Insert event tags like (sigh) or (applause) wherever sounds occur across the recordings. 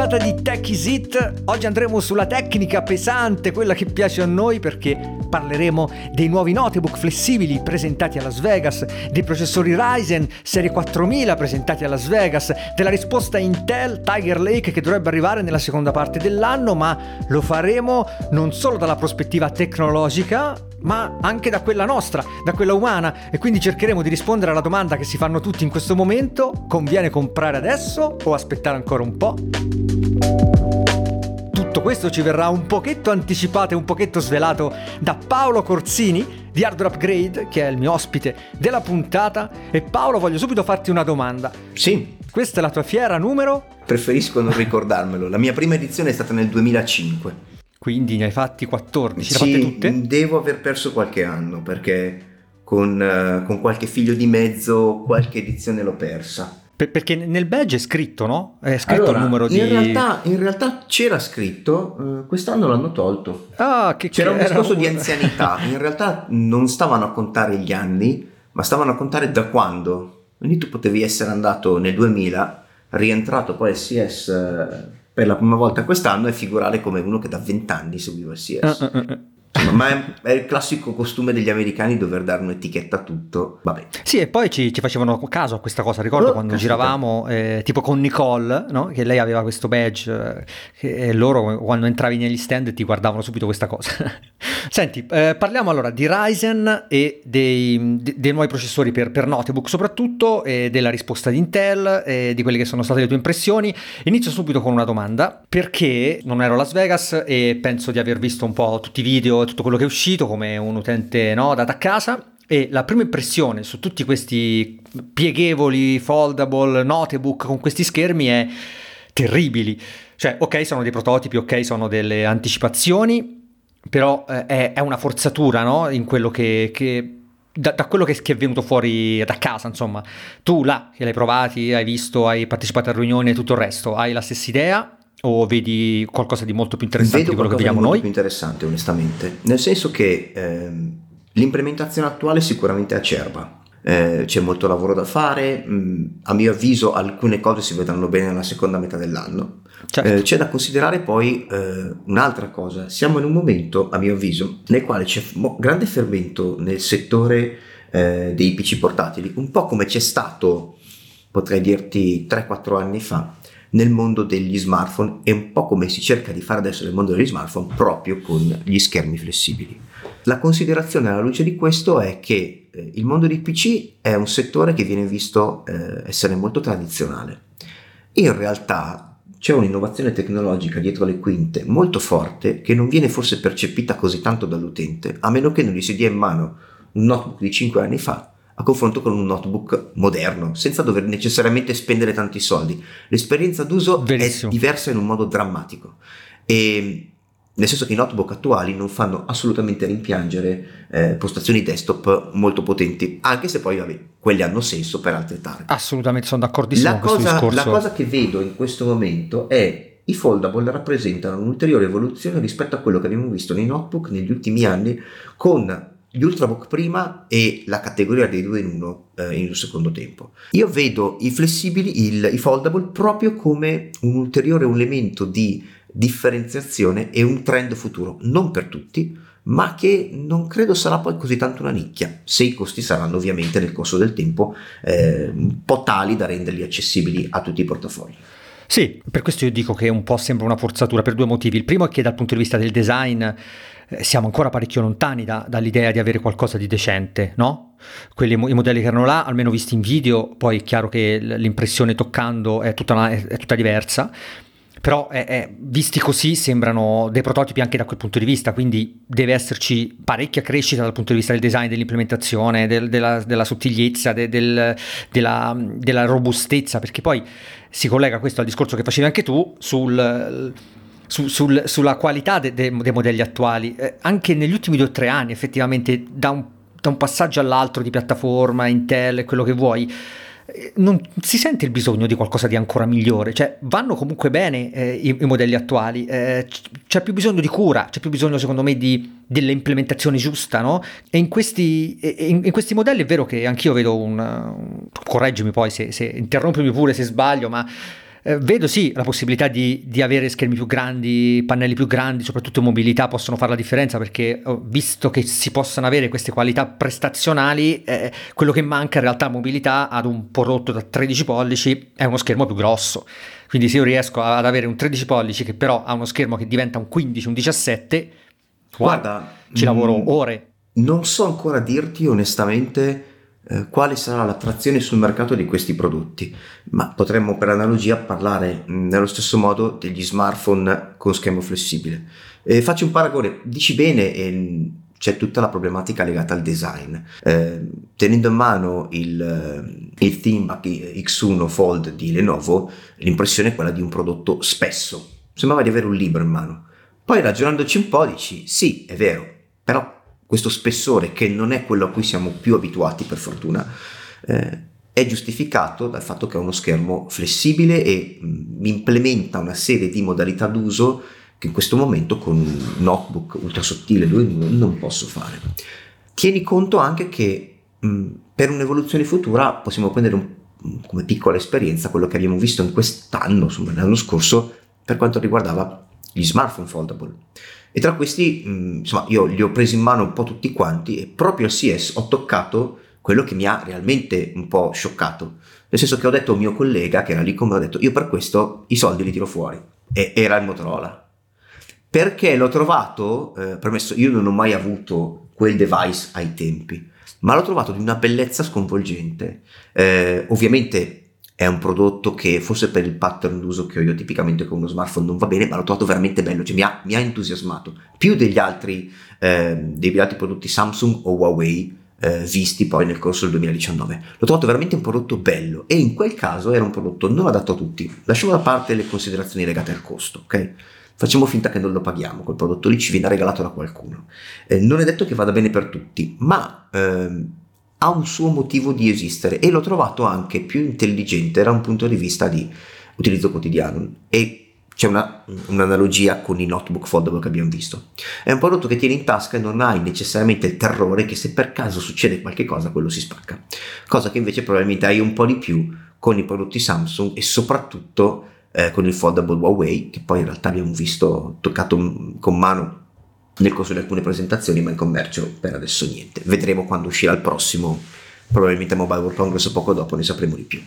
puntata di Tech Is It. Oggi andremo sulla tecnica pesante, quella che piace a noi perché parleremo dei nuovi notebook flessibili presentati a Las Vegas, dei processori Ryzen serie 4000 presentati a Las Vegas, della risposta Intel Tiger Lake che dovrebbe arrivare nella seconda parte dell'anno, ma lo faremo non solo dalla prospettiva tecnologica, ma anche da quella nostra, da quella umana e quindi cercheremo di rispondere alla domanda che si fanno tutti in questo momento, conviene comprare adesso o aspettare ancora un po'? Tutto questo ci verrà un pochetto anticipato e un pochetto svelato da Paolo Corsini di Hardware Upgrade, che è il mio ospite della puntata. E Paolo, voglio subito farti una domanda. Sì. Questa è la tua fiera numero? Preferisco non ricordarmelo. La mia prima edizione è stata nel 2005. Quindi ne hai fatti 14, sì, fatte tutte? devo aver perso qualche anno perché con, uh, con qualche figlio di mezzo qualche edizione l'ho persa. Per, perché nel badge è scritto, no? È scritto allora, il numero di... In realtà, in realtà c'era scritto, uh, quest'anno l'hanno tolto. Ah, che C'era che un discorso era... di anzianità, (laughs) in realtà non stavano a contare gli anni, ma stavano a contare da quando. Quindi tu potevi essere andato nel 2000, rientrato poi al CS eh, per la prima volta quest'anno e figurare come uno che da vent'anni seguiva il CS. Uh, uh, uh. Ma è, è, il classico costume degli americani dover dare un'etichetta a tutto. Vabbè. Sì, e poi ci, ci facevano caso a questa cosa. Ricordo Oh, quando caspita. giravamo, eh, tipo con Nicole, no? che lei aveva questo badge, eh, e loro quando entravi negli stand ti guardavano subito questa cosa. (laughs) Senti, eh, parliamo allora di Ryzen e dei, de- dei nuovi processori per, per notebook soprattutto, e della risposta di Intel, e di quelle che sono state le tue impressioni. Inizio subito con una domanda, perché non ero a Las Vegas e penso di aver visto un po' tutti i video, tutto quello che è uscito come un utente no, data a casa. E la prima impressione su tutti questi pieghevoli, foldable, notebook con questi schermi è terribili. Cioè, ok, sono dei prototipi, ok, sono delle anticipazioni, però eh, è, una forzatura, no? In quello che... che da, da, quello che, che, è venuto fuori da casa, insomma, tu là che l'hai provati, hai visto, hai partecipato a riunioni e tutto il resto, hai la stessa idea o vedi qualcosa di molto più interessante Vedo di quello che vediamo di molto noi? più interessante, onestamente, nel senso che ehm, l'implementazione attuale sicuramente è acerba. Eh, c'è molto lavoro da fare, mh, a mio avviso alcune cose si vedranno bene nella seconda metà dell'anno. Certo. Eh, c'è da considerare poi eh, un'altra cosa, siamo in un momento, a mio avviso, nel quale c'è mo- grande fermento nel settore eh, dei PC portatili, un po' come c'è stato, potrei dirti, 3-4 anni fa nel mondo degli smartphone e un po' come si cerca di fare adesso nel mondo degli smartphone proprio con gli schermi flessibili. La considerazione alla luce di questo è che eh, il mondo dei PC è un settore che viene visto eh, essere molto tradizionale. In realtà c'è un'innovazione tecnologica dietro le quinte molto forte che non viene forse percepita così tanto dall'utente, a meno che non gli si dia in mano un notebook di 5 anni fa a confronto con un notebook moderno, senza dover necessariamente spendere tanti soldi. L'esperienza d'uso Verissimo. è diversa in un modo drammatico. E nel senso che i notebook attuali non fanno assolutamente rimpiangere eh, postazioni desktop molto potenti, anche se poi vabbè, quelli hanno senso per altre targhe. Assolutamente, sono d'accordissimo La con cosa, discorso. la cosa che vedo in questo momento è i foldable rappresentano un'ulteriore evoluzione rispetto a quello che abbiamo visto nei notebook negli ultimi anni con gli ultrabook prima e la categoria dei due in uno eh, in un secondo tempo. Io vedo i flessibili, il, i foldable proprio come un ulteriore elemento di differenziazione e un trend futuro, non per tutti, ma che non credo sarà poi così tanto una nicchia, se i costi saranno ovviamente nel corso del tempo eh, un po' tali da renderli accessibili a tutti i portafogli. Sì, per questo io dico che un po' sembra una forzatura per due motivi. Il primo è che dal punto di vista del design siamo ancora parecchio lontani da, dall'idea di avere qualcosa di decente, no? Quelli, I modelli che erano là, almeno visti in video, poi è chiaro che l'impressione toccando è tutta, una, è, tutta diversa, però è, è, visti così sembrano dei prototipi anche da quel punto di vista, quindi deve esserci parecchia crescita dal punto di vista del design, dell'implementazione, del, della, della, sottigliezza, de, del, della, della robustezza, perché poi si collega questo al discorso che facevi anche tu sul, su, sul, sulla qualità de, de, dei modelli attuali. Eh, anche negli ultimi due o tre anni, effettivamente, da un, da un passaggio all'altro di piattaforma, Intel, quello che vuoi, eh, non si sente il bisogno di qualcosa di ancora migliore, cioè vanno comunque bene eh, i, i, modelli attuali, eh, c'è più bisogno di cura, c'è più bisogno secondo me di, dell'implementazione giusta, no? E in questi, in, in questi, modelli è vero che anch'io vedo un, un correggimi poi se, se interrompimi pure se sbaglio, ma eh, vedo sì la possibilità di, di, avere schermi più grandi, pannelli più grandi, soprattutto in mobilità possono fare la differenza perché visto che si possono avere queste qualità prestazionali, eh, quello che manca in realtà mobilità ad un prodotto da 13 pollici è uno schermo più grosso. Quindi se io riesco ad avere un 13 pollici che però ha uno schermo che diventa un 15, un 17, guarda, ci lavoro mh, mm, ore. Non so ancora dirti onestamente eh, quale sarà l'attrazione sul mercato di questi prodotti, ma potremmo per analogia parlare mm, nello stesso modo degli smartphone con schermo flessibile. Eh, faccio un paragone, dici bene, eh, c'è tutta la problematica legata al design. Eh, tenendo in mano il, eh, il ThinkPad X1 Fold di Lenovo, l'impressione è quella di un prodotto spesso, sembrava di avere un libro in mano. Poi ragionandoci un po' dici, sì, è vero, però questo spessore che non è quello a cui siamo più abituati per fortuna, eh, è giustificato dal fatto che è uno schermo flessibile e mh, mm, implementa una serie di modalità d'uso che in questo momento con un notebook ultra sottile non posso fare. Tieni conto anche che mh, mm, per un'evoluzione futura possiamo prendere un, come piccola esperienza quello che abbiamo visto in quest'anno, insomma l'anno scorso, per quanto riguardava gli smartphone foldable. E tra questi, mm, insomma, io li ho presi in mano un po' tutti quanti e proprio al CS ho toccato quello che mi ha realmente un po' scioccato. Nel senso che ho detto a un mio collega che era lì come ho detto, io per questo i soldi li tiro fuori. E era il Motorola. Perché l'ho trovato, eh, premesso, io non ho mai avuto quel device ai tempi, ma l'ho trovato di una bellezza sconvolgente. Eh, ovviamente è un prodotto che forse per il pattern d'uso che ho io tipicamente con uno smartphone non va bene, ma l'ho trovato veramente bello, cioè mi ha, mi ha entusiasmato più degli altri, eh, degli altri prodotti Samsung o Huawei eh, visti poi nel corso del 2019. L'ho trovato veramente un prodotto bello e in quel caso era un prodotto non adatto a tutti. Lasciamo da parte le considerazioni legate al costo, ok? Facciamo finta che non lo paghiamo, quel prodotto lì ci viene regalato da qualcuno. Eh, non è detto che vada bene per tutti, ma ehm, ha un suo motivo di esistere e l'ho trovato anche più intelligente da un punto di vista di utilizzo quotidiano e c'è una, un'analogia con i notebook foldable che abbiamo visto. È un prodotto che tieni in tasca e non hai necessariamente il terrore che se per caso succede qualcosa quello si spacca, cosa che invece probabilmente hai un po' di più con i prodotti Samsung e soprattutto eh, con il foldable Huawei che poi in realtà abbiamo visto toccato con mano nel corso di alcune presentazioni, ma in commercio per adesso niente. Vedremo quando uscirà il prossimo, probabilmente Mobile World Congress o poco dopo ne sapremo di più.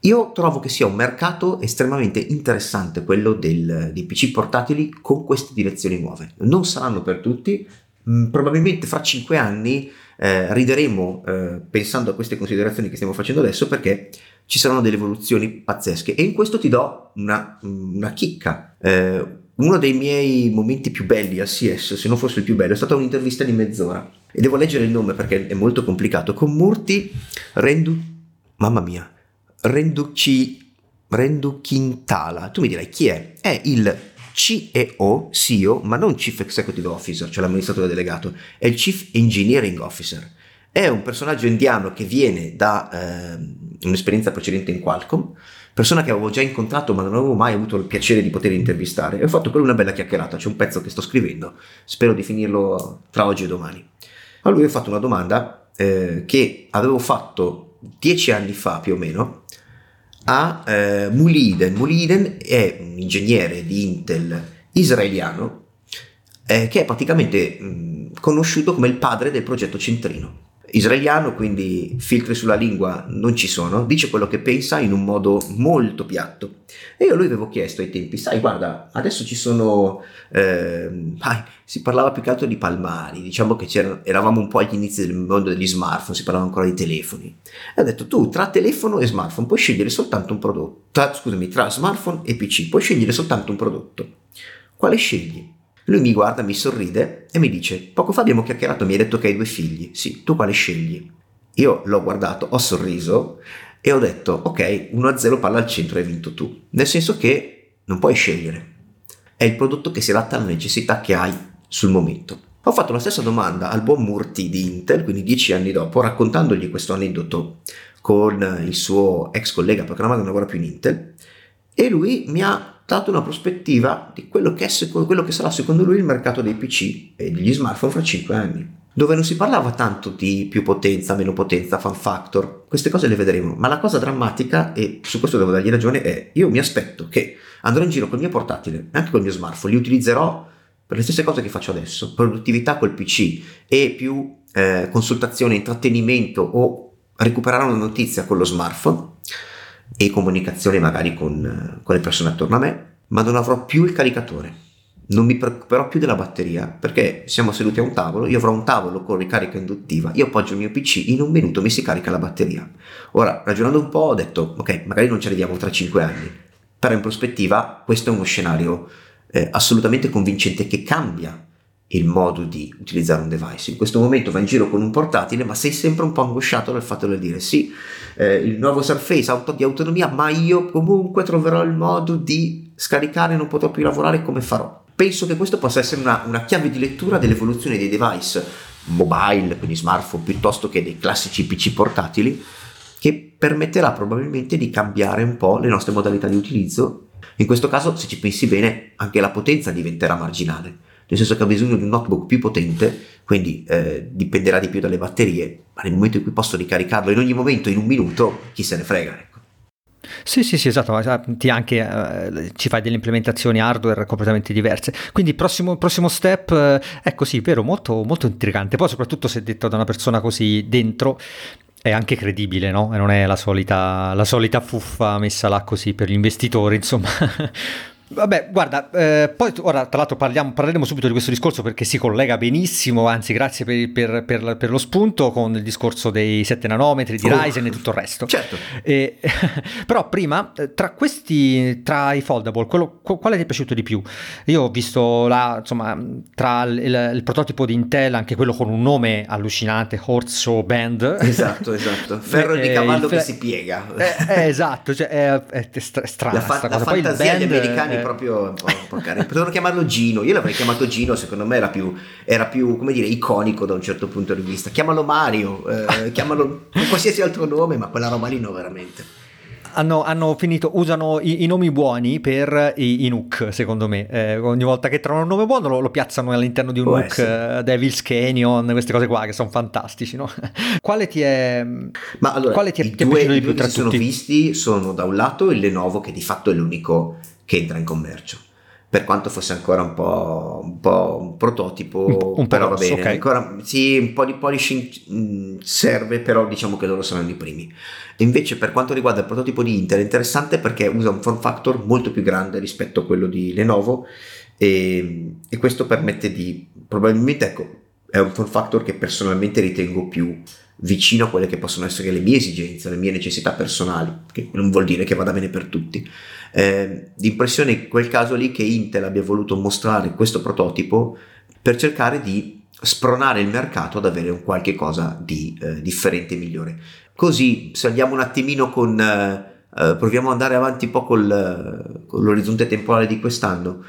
Io trovo che sia un mercato estremamente interessante quello del, dei PC portatili con queste direzioni nuove. Non saranno per tutti, mm, probabilmente fra cinque anni eh, rideremo eh, pensando a queste considerazioni che stiamo facendo adesso perché ci saranno delle evoluzioni pazzesche e in questo ti do una, una chicca. Eh, uno dei miei momenti più belli al CS, se non fosse il più bello, è stata un'intervista di mezz'ora. E devo leggere il nome perché è molto complicato. Con Murti Rendu... Mamma mia. Renduci... Renduchintala. Tu mi dirai chi è? È il CEO, CEO, ma non Chief Executive Officer, cioè l'amministratore delegato, è il Chief Engineering Officer. È un personaggio indiano che viene da eh, un'esperienza precedente in Qualcomm, persona che avevo già incontrato ma non avevo mai avuto il piacere di poter intervistare e ho fatto quella una bella chiacchierata, c'è un pezzo che sto scrivendo, spero di finirlo tra oggi e domani. A lui ho fatto una domanda eh, che avevo fatto dieci anni fa più o meno a eh, Muliden. Muliden è un ingegnere di Intel israeliano eh, che è praticamente mh, conosciuto come il padre del progetto Centrino israeliano, quindi filtri sulla lingua non ci sono, dice quello che pensa in un modo molto piatto. E io lui avevo chiesto ai tempi, sai, guarda, adesso ci sono, eh, ah, si parlava più che altro di palmari, diciamo che eravamo un po' agli inizi del mondo degli smartphone, si parlava ancora di telefoni. E ho detto, tu tra telefono e smartphone puoi scegliere soltanto un prodotto, tra, scusami, tra smartphone e PC puoi scegliere soltanto un prodotto. Quale scegli? Lui mi guarda, mi sorride e mi dice: Poco fa abbiamo chiacchierato, mi hai detto che hai due figli. Sì, tu quale scegli? Io l'ho guardato, ho sorriso e ho detto: Ok, 1-0 palla al centro, hai vinto tu. Nel senso che non puoi scegliere. È il prodotto che si adatta alla necessità che hai sul momento. Ho fatto la stessa domanda al buon Murti di Intel, quindi dieci anni dopo, raccontandogli questo aneddoto con il suo ex collega programmato non lavora più in Intel, e lui mi ha dato una prospettiva di quello che, secondo, quello che sarà secondo lui il mercato dei PC e degli smartphone fra 5 anni. dove non si parlava tanto di più potenza, meno potenza, fan factor, queste cose le vedremo, ma la cosa drammatica, e su questo devo dargli ragione, è io mi aspetto che andrò in giro col mio portatile, anche col mio smartphone, li utilizzerò per le stesse cose che faccio adesso, produttività col PC e più eh, consultazione, intrattenimento o recuperare una notizia con lo smartphone e comunicazione magari con, con le persone attorno a me, ma non avrò più il caricatore non mi preoccuperò più della batteria perché siamo seduti a un tavolo, io avrò un tavolo con ricarica induttiva, io appoggio il mio PC, in un minuto mi si carica la batteria. Ora, ragionando un po', ho detto, ok, magari non ci arriviamo tra 5 anni, però in prospettiva questo è uno scenario eh, assolutamente convincente che cambia il modo di utilizzare un device. In questo momento vai in giro con un portatile, ma sei sempre un po' angosciato dal fatto di dire sì, eh, il nuovo Surface auto di autonomia, ma io comunque troverò il modo di scaricare, non potrò più lavorare come farò. Penso che questo possa essere una, una chiave di lettura dell'evoluzione dei device mobile, quindi smartphone, piuttosto che dei classici PC portatili, che permetterà probabilmente di cambiare un po' le nostre modalità di utilizzo. In questo caso, se ci pensi bene, anche la potenza diventerà marginale, nel senso che ha bisogno di un notebook più potente, quindi eh, dipenderà di più dalle batterie, ma nel momento in cui posso ricaricarlo in ogni momento, in un minuto, chi se ne frega. Ecco. Sì, sì, sì, esatto, ti anche eh, ci fai delle implementazioni hardware completamente diverse. Quindi prossimo, prossimo step eh, è così, vero, molto, molto intrigante. Poi soprattutto se detto da una persona così dentro è anche credibile, no? E non è la solita, la solita fuffa messa là così per gli investitori, insomma. (laughs) Vabbè, guarda, eh, poi ora tra l'altro parliamo, parleremo subito di questo discorso perché si collega benissimo, anzi grazie per, per, per, per lo spunto con il discorso dei 7 nanometri, di oh, Ryzen e tutto il resto. Certo. E, (laughs) però prima, eh, tra questi, tra i foldable, quello, quale ti è piaciuto di più? Io ho visto la, insomma, tra il, il, il, prototipo di Intel, anche quello con un nome allucinante, Horse Band. Esatto, esatto. (laughs) Ferro di cavallo che si piega. Eh, eh, esatto, cioè, è, è, è strana la, fa- la fantasia Poi band, degli americani proprio un po', un po carino. Potevano chiamarlo Gino, io l'avrei chiamato Gino, secondo me era più, era più, come dire, iconico da un certo punto di vista. Chiamalo Mario, eh, chiamalo con qualsiasi altro nome, ma quella roba lì no, veramente hanno, hanno, finito, usano i, i, nomi buoni per i, i Nook, secondo me. Eh, ogni volta che trovano un nome buono lo, lo piazzano all'interno di un Può Nook, uh, Devil's Canyon, queste cose qua che sono fantastici, no? (laughs) quale ti è, Ma allora, quale ti è, ti due, piaciuto di più tra tutti? sono visti sono da un lato il Lenovo che di fatto è l'unico che entra in commercio per quanto fosse ancora un po', un, po un prototipo, un, po', un però va bene, okay. ancora, sì, un po' di polishing mm, serve, però diciamo che loro saranno i primi. Invece per quanto riguarda il prototipo di Intel è interessante perché usa un form factor molto più grande rispetto a quello di Lenovo e, e questo permette di, probabilmente ecco, è un form factor che personalmente ritengo più vicino a quelle che possono essere le mie esigenze, le mie necessità personali, che non vuol dire che vada bene per tutti. Eh, l'impressione in quel caso lì che Intel abbia voluto mostrare questo prototipo per cercare di spronare il mercato ad avere un qualche cosa di eh, differente e migliore. Così, se andiamo un attimino con... Eh, eh proviamo ad andare avanti un po' col, con l'orizzonte temporale di quest'anno,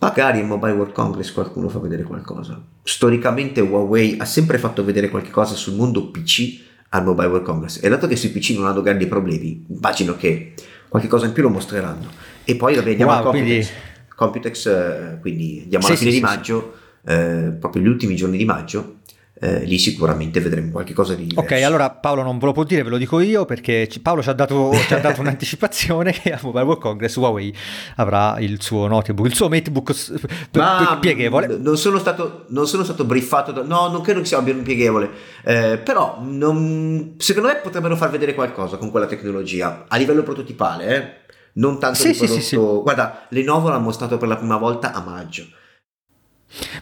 Magari in Mobile World Congress qualcuno fa vedere qualcosa. Storicamente Huawei ha sempre fatto vedere qualcosa sul mondo PC al Mobile World Congress e dato che sui PC non hanno grandi problemi, immagino che qualche cosa in più lo mostreranno. E poi vabbè, andiamo wow, a Computex. Quindi... Computex, eh, quindi andiamo alla sì, fine sì, di maggio, eh, proprio gli ultimi giorni di maggio, eh, lì sicuramente vedremo qualcosa di diverso. Ok, allora Paolo non ve lo può dire, ve lo dico io perché Paolo ci ha dato, (laughs) ci ha dato un'anticipazione che a Mobile World Congress Huawei avrà il suo notebook, il suo MateBook Ma pieghevole. Non sono stato, non sono stato briefato, da, no, non credo che sia un pieghevole, eh, però non, secondo me potrebbero far vedere qualcosa con quella tecnologia a livello prototipale, eh? non tanto sì, di prodotto. Sì, sì, Guarda, Lenovo l'ha mostrato per la prima volta a maggio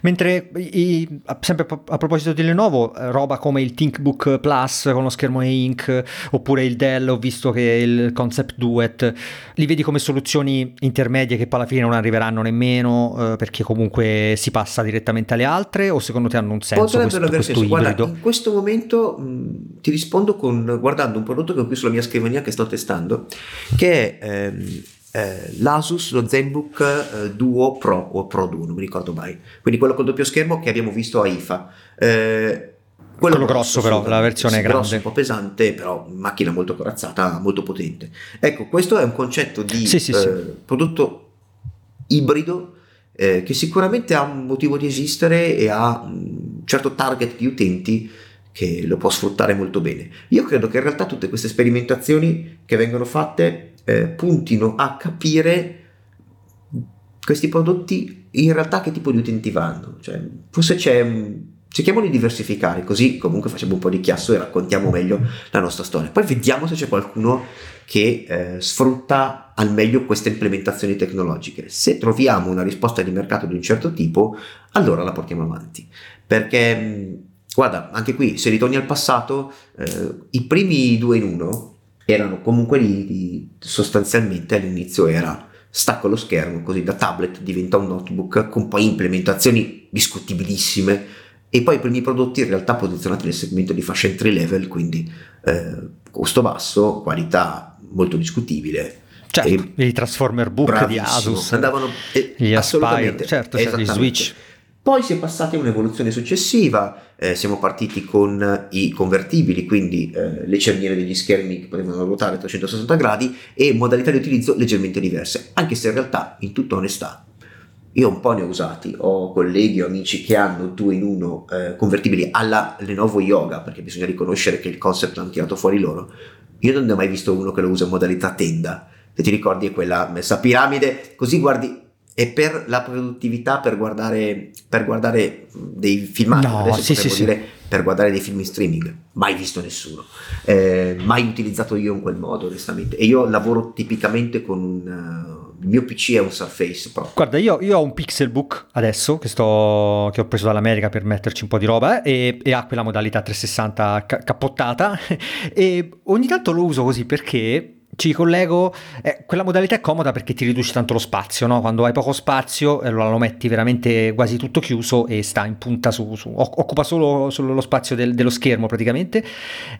Mentre i, sempre a proposito di Lenovo, roba come il ThinkBook Plus con lo schermo e-ink oppure il Dell, ho visto che il Concept Duet, li vedi come soluzioni intermedie che poi alla fine non arriveranno nemmeno eh, perché comunque si passa direttamente alle altre o secondo te hanno un senso Potrebbero questo, questo Guarda, in questo momento mh, ti rispondo con, guardando un prodotto che ho qui sulla mia scrivania che sto testando che è... Ehm, eh, l'Asus, lo ZenBook eh, Duo Pro o Pro Duo, non mi ricordo mai, quindi quello col doppio schermo che abbiamo visto a IFA. Eh, quello, quello grosso, però, la versione sì, grande. Grosso, un po' pesante, però macchina molto corazzata, molto potente. Ecco, questo è un concetto di sì, sì, sì. Eh, prodotto ibrido eh, che sicuramente ha un motivo di esistere e ha mh, certo target di utenti che lo può sfruttare molto bene. Io credo che in realtà tutte queste sperimentazioni che vengono fatte eh, puntino a capire questi prodotti in realtà che tipo di utenti vanno. Cioè, forse c'è cerchiamo di diversificare, così comunque facciamo un po' di chiasso e raccontiamo meglio la nostra storia. Poi vediamo se c'è qualcuno che eh, sfrutta al meglio queste implementazioni tecnologiche. Se troviamo una risposta di mercato di un certo tipo, allora la portiamo avanti. Perché, guarda, anche qui, se ritorni al passato, eh, i primi due in uno erano comunque lì, lì sostanzialmente all'inizio era stacco lo schermo, così da tablet diventa un notebook con poi implementazioni discutibilissime e poi i primi prodotti in realtà posizionati nel segmento di fascia entry level, quindi eh, costo basso, qualità molto discutibile. Certo, i Transformer Book di Asus, andavano eh, gli Aspire, certo, certo, gli Switch. Poi si è passati a un'evoluzione successiva, eh, siamo partiti con i convertibili, quindi eh, le cerniere degli schermi che potevano ruotare a 360 gradi e modalità di utilizzo leggermente diverse, anche se in realtà, in tutta onestà, io un po' ne ho usati, ho colleghi o amici che hanno due in uno eh, convertibili alla Lenovo Yoga, perché bisogna riconoscere che il concept l'hanno tirato fuori loro. Io non ne ho mai visto uno che lo usa in modalità tenda. Se ti ricordi è quella messa a piramide, così guardi e per la produttività per guardare, per guardare dei filmati, no, sì, sì, dire sì. per guardare dei film in streaming, mai visto nessuno, eh, mai utilizzato io in quel modo onestamente e io lavoro tipicamente con un... Uh, il mio PC è un Surface Pro. Guarda, io, io ho un Pixelbook adesso che, sto, che, ho preso dall'America per metterci un po' di roba eh, e, e, ha quella modalità 360 ca- cappottata (laughs) e ogni tanto lo uso così perché ci collego, eh, quella modalità è comoda perché ti riduce tanto lo spazio, no? quando hai poco spazio allora lo metti veramente quasi tutto chiuso e sta in punta su, su occupa solo, solo, lo spazio del, dello schermo praticamente,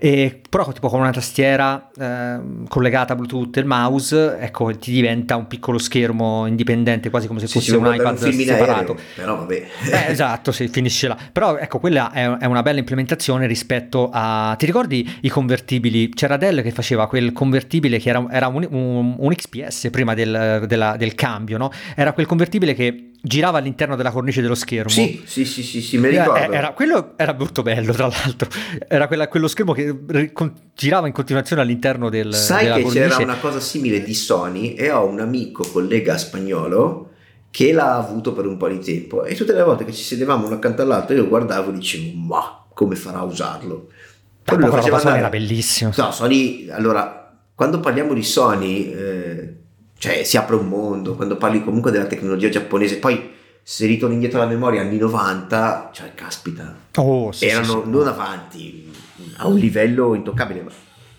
e, però tipo con una tastiera eh, collegata a Bluetooth e il mouse, ecco ti diventa un piccolo schermo indipendente quasi come se sì, fosse un iPad un separato. Aereo, però vabbè. Eh, esatto, si finisce là. Però ecco, quella è, è una bella implementazione rispetto a... Ti ricordi i convertibili? C'era Dell che faceva quel convertibile che era, era un, un, un, XPS prima del, della, del cambio, no? Era quel convertibile che girava all'interno della cornice dello schermo. Sì, sì, sì, sì, sì mi ricordo. Era, quello era molto bello, tra l'altro. Era quella, quello schermo che girava in continuazione all'interno del Sai che cornice. c'era una cosa simile di Sony e ho un amico, collega spagnolo, che l'ha avuto per un po' di tempo e tutte le volte che ci sedevamo uno accanto all'altro io guardavo e dicevo, ma come farà a usarlo? Quello lo faceva Sony era bellissimo. No, Sony, allora quando parliamo di Sony, eh, cioè si apre un mondo, quando parli comunque della tecnologia giapponese, poi se ritorni indietro alla memoria anni 90, cioè caspita, oh, sì, erano sì, non avanti, a un livello intoccabile, ma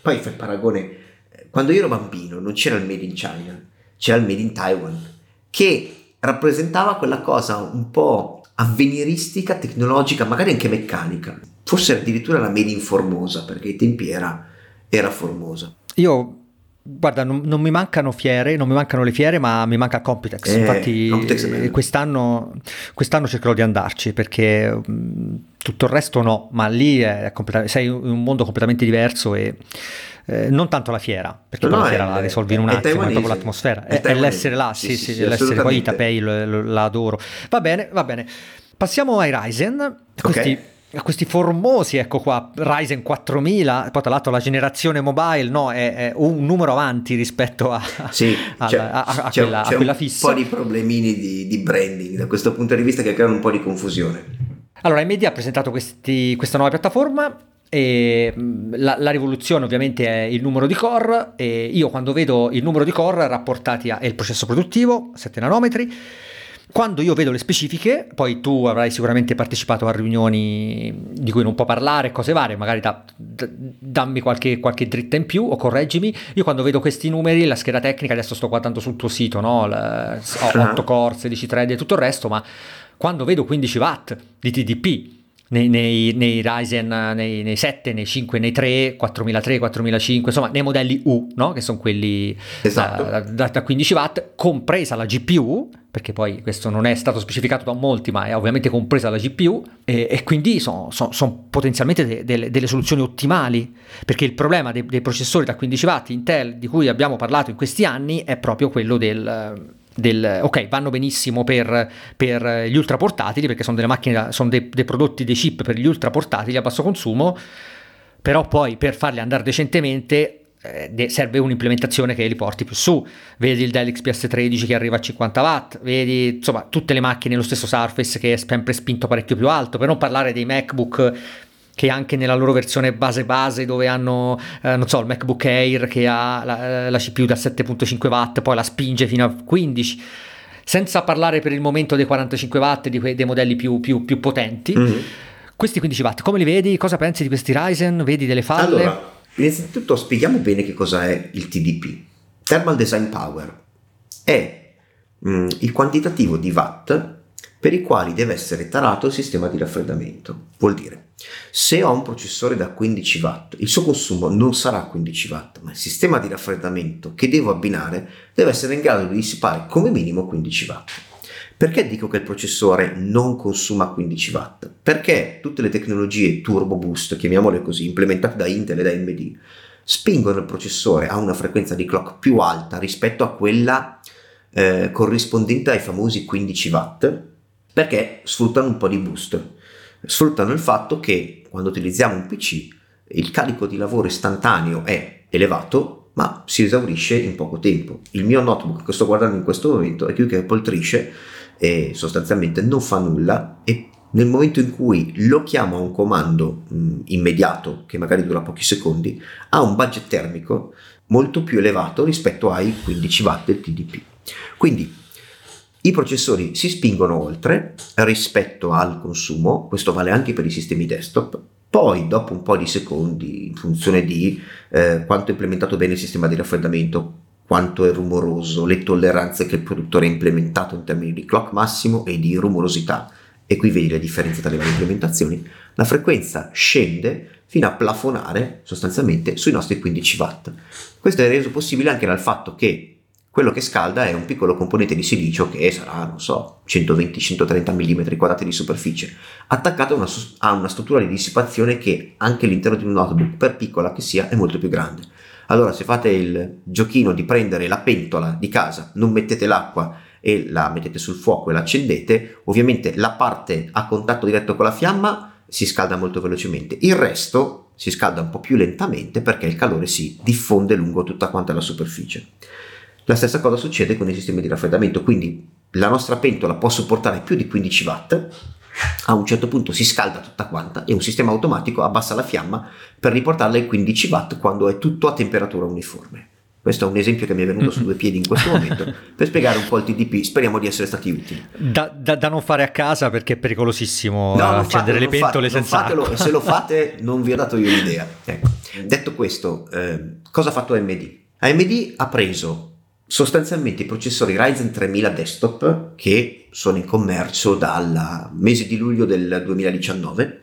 poi fai il paragone, quando io ero bambino non c'era il Made in China, c'era il Made in Taiwan, che rappresentava quella cosa un po' avveniristica, tecnologica, magari anche meccanica, forse addirittura la Made in Formosa, perché ai tempi era, era Formosa. Io Guarda, non, non, mi mancano fiere, non mi mancano le fiere, ma mi manca Computex. Eh, Infatti, Computex quest'anno, quest'anno, cercherò di andarci perché mh, tutto il resto no, ma lì è sei in un mondo completamente diverso e eh, non tanto la fiera, perché no, la fiera è, la risolvi in un attimo, è proprio l'atmosfera, è, è, l'essere là, sì, sì, sì, l'essere poi Itapei la adoro. Va bene, va bene. Passiamo ai Ryzen. Questi, okay questi formosi, ecco qua, Ryzen 4000, poi tra l'altro la generazione mobile no, è, è un numero avanti rispetto a, sì, (laughs) a, c'è, a, a c'è, quella, c'è quella fissa. un po' di problemini di, di, branding da questo punto di vista che creano un po' di confusione. Allora, Nvidia ha presentato questi, questa nuova piattaforma e la, la, rivoluzione ovviamente è il numero di core e io quando vedo il numero di core rapportati al processo produttivo, 7 nanometri, quando io vedo le specifiche, poi tu avrai sicuramente partecipato a riunioni di cui non può parlare, cose varie, magari da, da, dammi qualche, qualche, dritta in più o correggimi. Io quando vedo questi numeri, la scheda tecnica, adesso sto guardando sul tuo sito, no? Le, 8 core, 16 thread e tutto il resto, ma quando vedo 15 watt di TDP, nei, nei, nei Ryzen, nei, nei, 7, nei 5, nei 3, 4003, 4005, insomma nei modelli U, no? che sono quelli esatto. da, da, da, 15 watt, compresa la GPU, perché poi questo non è stato specificato da molti, ma è ovviamente compresa la GPU, e, e quindi sono son, son potenzialmente de, de, delle soluzioni ottimali, perché il problema dei, dei, processori da 15 watt Intel di cui abbiamo parlato in questi anni è proprio quello del del, ok, vanno benissimo per, per, gli ultra portatili perché sono delle macchine, sono dei, dei prodotti, dei chip per gli ultra portatili a basso consumo, però poi per farli andare decentemente eh, serve un'implementazione che li porti più su. Vedi il Dell XPS 13 che arriva a 50 watt, vedi insomma tutte le macchine, lo stesso Surface che è sempre spinto parecchio più alto, per non parlare dei MacBook che anche nella loro versione base base dove hanno, eh, non so, il MacBook Air che ha la, la CPU da 7.5 watt, poi la spinge fino a 15 senza parlare per il momento dei 45 watt di quei, dei modelli più, più, più potenti. Mm-hmm. Questi 15 watt, come li vedi? Cosa pensi di questi Ryzen? Vedi delle falle? Allora, innanzitutto spieghiamo bene che cosa è il TDP. Thermal Design Power è mm, il quantitativo di watt per i quali deve essere tarato il sistema di raffreddamento. Vuol dire, se ho un processore da 15 watt, il suo consumo non sarà 15 watt, ma il sistema di raffreddamento che devo abbinare deve essere in grado di dissipare come minimo 15 watt. Perché dico che il processore non consuma 15 watt? Perché tutte le tecnologie turbo boost, chiamiamole così, implementate da Intel e da AMD, spingono il processore a una frequenza di clock più alta rispetto a quella eh, corrispondente ai famosi 15 watt perché sfruttano un po' di boost. Sfruttano il fatto che quando utilizziamo un PC il carico di lavoro istantaneo è elevato, ma si esaurisce in poco tempo. Il mio notebook che sto guardando in questo momento è più che poltrisce e sostanzialmente non fa nulla e nel momento in cui lo chiamo a un comando mh, immediato, che magari dura pochi secondi, ha un budget termico molto più elevato rispetto ai 15 watt del TDP. Quindi i processori si spingono oltre rispetto al consumo, questo vale anche per i sistemi desktop, poi dopo un po' di secondi, in funzione di eh, quanto è implementato bene il sistema di raffreddamento, quanto è rumoroso, le tolleranze che il produttore ha implementato in termini di clock massimo e di rumorosità, e qui vedi le differenze tra le varie implementazioni, la frequenza scende fino a plafonare sostanzialmente sui nostri 15 watt. Questo è reso possibile anche dal fatto che quello che scalda è un piccolo componente di silicio che sarà, non so, 120-130 mm quadrati di superficie, attaccato a una, a una struttura di dissipazione che anche all'interno di un notebook, per piccola che sia, è molto più grande. Allora, se fate il giochino di prendere la pentola di casa, non mettete l'acqua e la mettete sul fuoco e la accendete, ovviamente la parte a contatto diretto con la fiamma si scalda molto velocemente, il resto si scalda un po' più lentamente perché il calore si diffonde lungo tutta quanta la superficie. La stessa cosa succede con i sistemi di raffreddamento, quindi la nostra pentola può sopportare più di 15 watt, a un certo punto si scalda tutta quanta e un sistema automatico abbassa la fiamma per riportarla ai 15 watt quando è tutto a temperatura uniforme. Questo è un esempio che mi è venuto su due piedi in questo momento per spiegare un po' il TDP. Speriamo di essere stati utili. Da, da, da non fare a casa perché è pericolosissimo no, accendere fatelo, le pentole fate, senza fatelo, acqua. Se lo (laughs) fate, non vi ho dato io l'idea. Ecco. Detto questo, eh, cosa ha fatto AMD? AMD ha preso sostanzialmente i processori Ryzen 3000 desktop che sono in commercio dal mese di luglio del 2019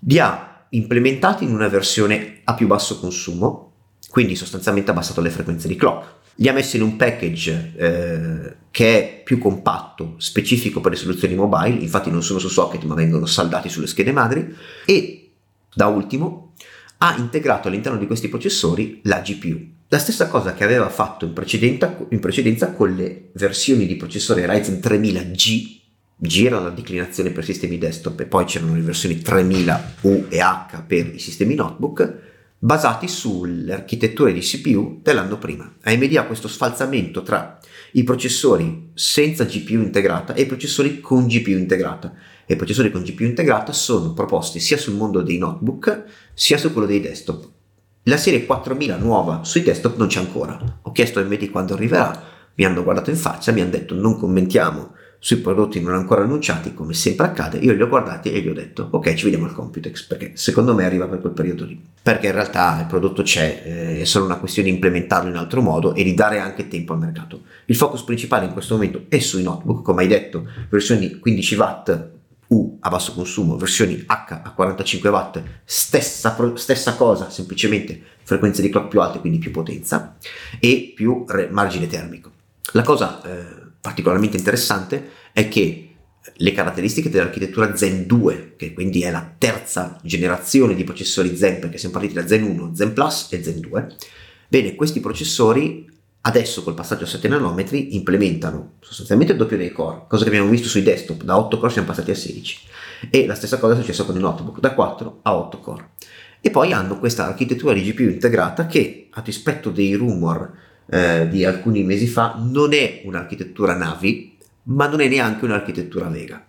li ha implementati in una versione a più basso consumo quindi sostanzialmente ha abbassato le frequenze di clock. Li ha messi in un package eh, che è più compatto, specifico per le soluzioni mobile, infatti non sono su socket ma vengono saldati sulle schede madri e da ultimo ha integrato all'interno di questi processori la GPU la stessa cosa che aveva fatto in precedenza, in precedenza con le versioni di processore Ryzen 3000G, G era la declinazione per sistemi desktop e poi c'erano le versioni 3000U e H per i sistemi notebook, basati sulle architetture di CPU dell'anno prima. AMD ha questo sfalsamento tra i processori senza GPU integrata e i processori con GPU integrata. E i processori con GPU integrata sono proposti sia sul mondo dei notebook sia su quello dei desktop. La serie 4000 nuova sui desktop non c'è ancora. Ho chiesto a MD quando arriverà, mi hanno guardato in faccia, mi hanno detto non commentiamo sui prodotti non ancora annunciati, come sempre accade. Io li ho guardati e gli ho detto ok, ci vediamo al Computex, perché secondo me arriva per quel periodo lì. Perché in realtà il prodotto c'è, eh, è solo una questione di implementarlo in altro modo e di dare anche tempo al mercato. Il focus principale in questo momento è sui notebook, come hai detto, versioni 15 watt U a basso consumo, versioni H a 45 watt, stessa, stessa cosa, semplicemente frequenze di clock più alte, quindi più potenza e più margine termico. La cosa eh, particolarmente interessante è che le caratteristiche dell'architettura Zen 2, che quindi è la terza generazione di processori Zen, perché siamo partiti da Zen 1, Zen Plus e Zen 2, bene, questi processori Adesso col passaggio a 7 nanometri implementano sostanzialmente il doppio dei core, cosa che abbiamo visto sui desktop, da 8 core siamo passati a 16 e la stessa cosa è successa con il notebook, da 4 a 8 core. E poi hanno questa architettura di GPU integrata che, a dispetto dei rumor eh, di alcuni mesi fa, non è un'architettura Navi, ma non è neanche un'architettura Vega.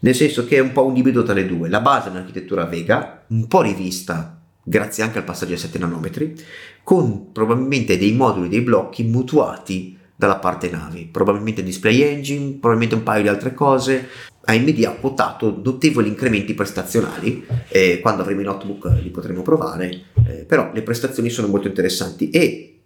Nel senso che è un po' un ibrido tra le due. La base è un'architettura Vega, un po' rivista grazie anche al passaggio a 7 nanometri, con probabilmente dei moduli, dei blocchi mutuati dalla parte navi, probabilmente display engine, probabilmente un paio di altre cose. AMD ha quotato notevoli incrementi prestazionali, eh, quando avremo i notebook li potremo provare, eh, però le prestazioni sono molto interessanti e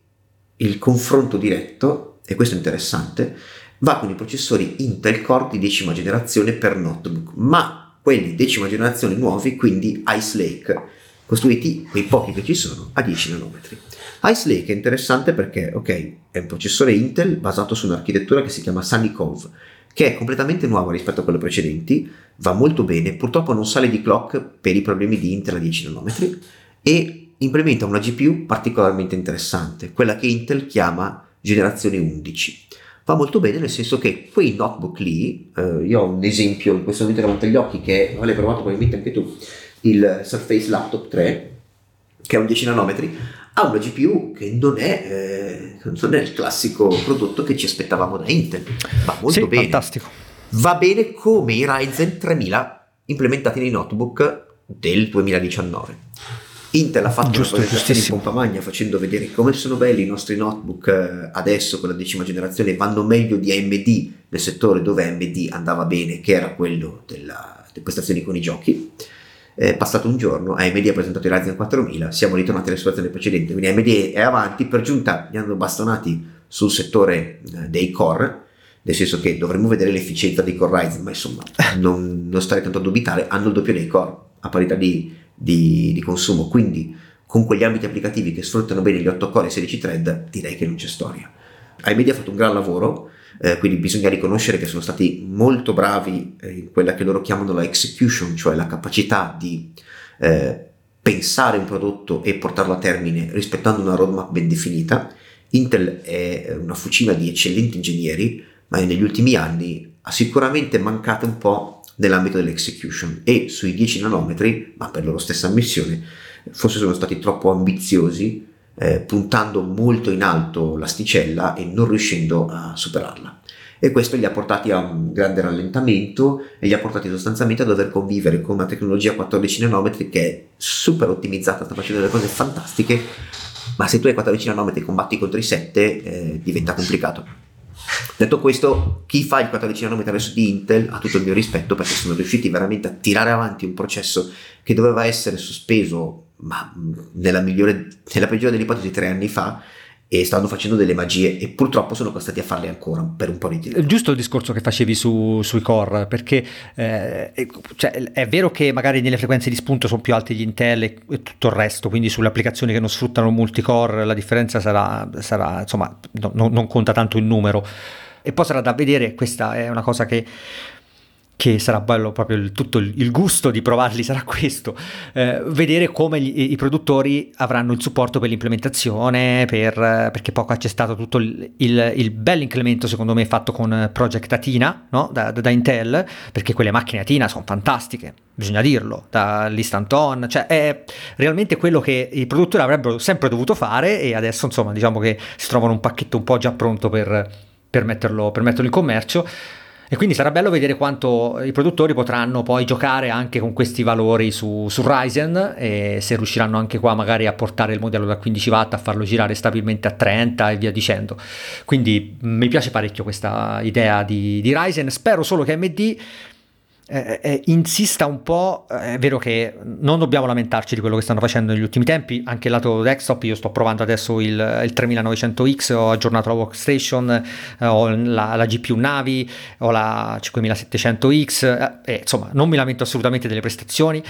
il confronto diretto, e questo è interessante, va con i processori Intel Core di decima generazione per notebook, ma quelli decima generazione nuovi, quindi Ice Lake, costruiti quei pochi che ci sono a 10 nanometri. Ice Lake è interessante perché, ok, è un processore Intel basato su un'architettura che si chiama Sunny Cove, che è completamente nuova rispetto a quelle precedenti, va molto bene, purtroppo non sale di clock per i problemi di Intel a 10 nanometri e implementa una GPU particolarmente interessante, quella che Intel chiama generazione 11. Va molto bene nel senso che quei notebook lì, eh, io ho un esempio in questo momento davanti agli occhi che l'hai provato probabilmente anche tu, il Surface Laptop 3, che è un 10 nanometri, ha una GPU che non è, eh, non è il classico prodotto che ci aspettavamo da Intel. Va molto sì, bene. Fantastico. Va bene come i Ryzen 3000 implementati nei notebook del 2019. Intel ha fatto Giusto, una presentazione in pompa magna facendo vedere come sono belli i nostri notebook eh, adesso con la decima generazione, vanno meglio di AMD nel settore dove AMD andava bene, che era quello della, delle prestazioni con i giochi è passato un giorno, AMD ha presentato i Ryzen 4000, siamo ritornati alla situazione precedente, quindi AMD è avanti, per giunta li hanno bastonati sul settore eh, dei core, nel senso che dovremmo vedere l'efficienza dei core Ryzen, ma insomma (laughs) non, non stare tanto a dubitare, hanno il doppio dei core a parità di, di, di consumo, quindi con quegli ambiti applicativi che sfruttano bene gli 8 core e 16 thread direi che non c'è storia. AMD ha fatto un gran lavoro, eh, quindi bisogna riconoscere che sono stati molto bravi eh, in quella che loro chiamano la execution, cioè la capacità di eh, pensare un prodotto e portarlo a termine rispettando una roadmap ben definita. Intel è una fucina di eccellenti ingegneri, ma negli ultimi anni ha sicuramente mancato un po' nell'ambito dell'execution e sui 10 nanometri, ma per loro stessa ammissione, forse sono stati troppo ambiziosi eh, puntando molto in alto l'asticella e non riuscendo a superarla. E questo li ha portati a un grande rallentamento e li ha portati sostanzialmente a dover convivere con una tecnologia a 14 nanometri che è super ottimizzata, sta facendo delle cose fantastiche, ma se tu hai 14 nanometri e combatti contro i 7 eh, diventa complicato. Detto questo, chi fa il 14 nanometri adesso di Intel ha tutto il mio rispetto perché sono riusciti veramente a tirare avanti un processo che doveva essere sospeso ma nella, migliore, nella peggiore delle ipotesi tre anni fa e stanno facendo delle magie e purtroppo sono costretti a farle ancora per un po' di tempo. Giusto il discorso che facevi su, sui core, perché eh, cioè, è vero che magari nelle frequenze di spunto sono più alti gli Intel e, e tutto il resto, quindi sulle applicazioni che non sfruttano multicore la differenza sarà, sarà insomma, no, non conta tanto il numero. E poi sarà da vedere, questa è una cosa che che sarà bello proprio il, tutto il, il, gusto di provarli sarà questo, eh, vedere come gli, i produttori avranno il supporto per l'implementazione, per, perché poco c'è stato tutto il, il, il bel incremento secondo me fatto con Project Atina no? da, da, da, Intel, perché quelle macchine Atina sono fantastiche, bisogna dirlo, dall'Instant On, cioè è realmente quello che i produttori avrebbero sempre dovuto fare e adesso insomma diciamo che si trovano un pacchetto un po' già pronto per, per, metterlo, per metterlo in commercio. E quindi sarà bello vedere quanto i produttori potranno poi giocare anche con questi valori su, su Ryzen e se riusciranno anche qua magari a portare il modello da 15 watt a farlo girare stabilmente a 30 e via dicendo. Quindi mi piace parecchio questa idea di, di Ryzen, spero solo che AMD eh, eh, insista un po', eh, è vero che non dobbiamo lamentarci di quello che stanno facendo negli ultimi tempi, anche lato desktop, io sto provando adesso il, il 3900X, ho aggiornato la workstation, eh, ho la, la, GPU Navi, ho la 5700X, eh, insomma non mi lamento assolutamente delle prestazioni.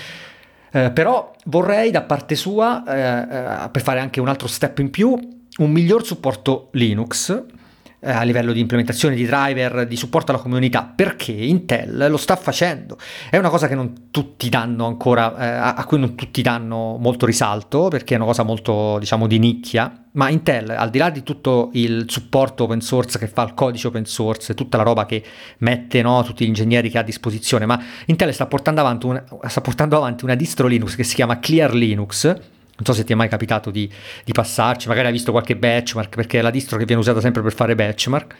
Eh, però vorrei da parte sua, per fare anche un altro step in più, un miglior supporto Linux eh, a livello di implementazione di driver, di supporto alla comunità, perché Intel lo sta facendo. È una cosa che non tutti danno ancora, eh, a cui non tutti danno molto risalto, perché è una cosa molto, diciamo, di nicchia, ma Intel, al di là di tutto il supporto open source che fa il codice open source, tutta la roba che mette no, tutti gli ingegneri che ha a disposizione, ma Intel sta portando avanti una, sta portando avanti una distro Linux che si chiama Clear Linux, non so se ti è mai capitato di, di passarci, magari hai visto qualche benchmark, perché è la distro che viene usata sempre per fare benchmark.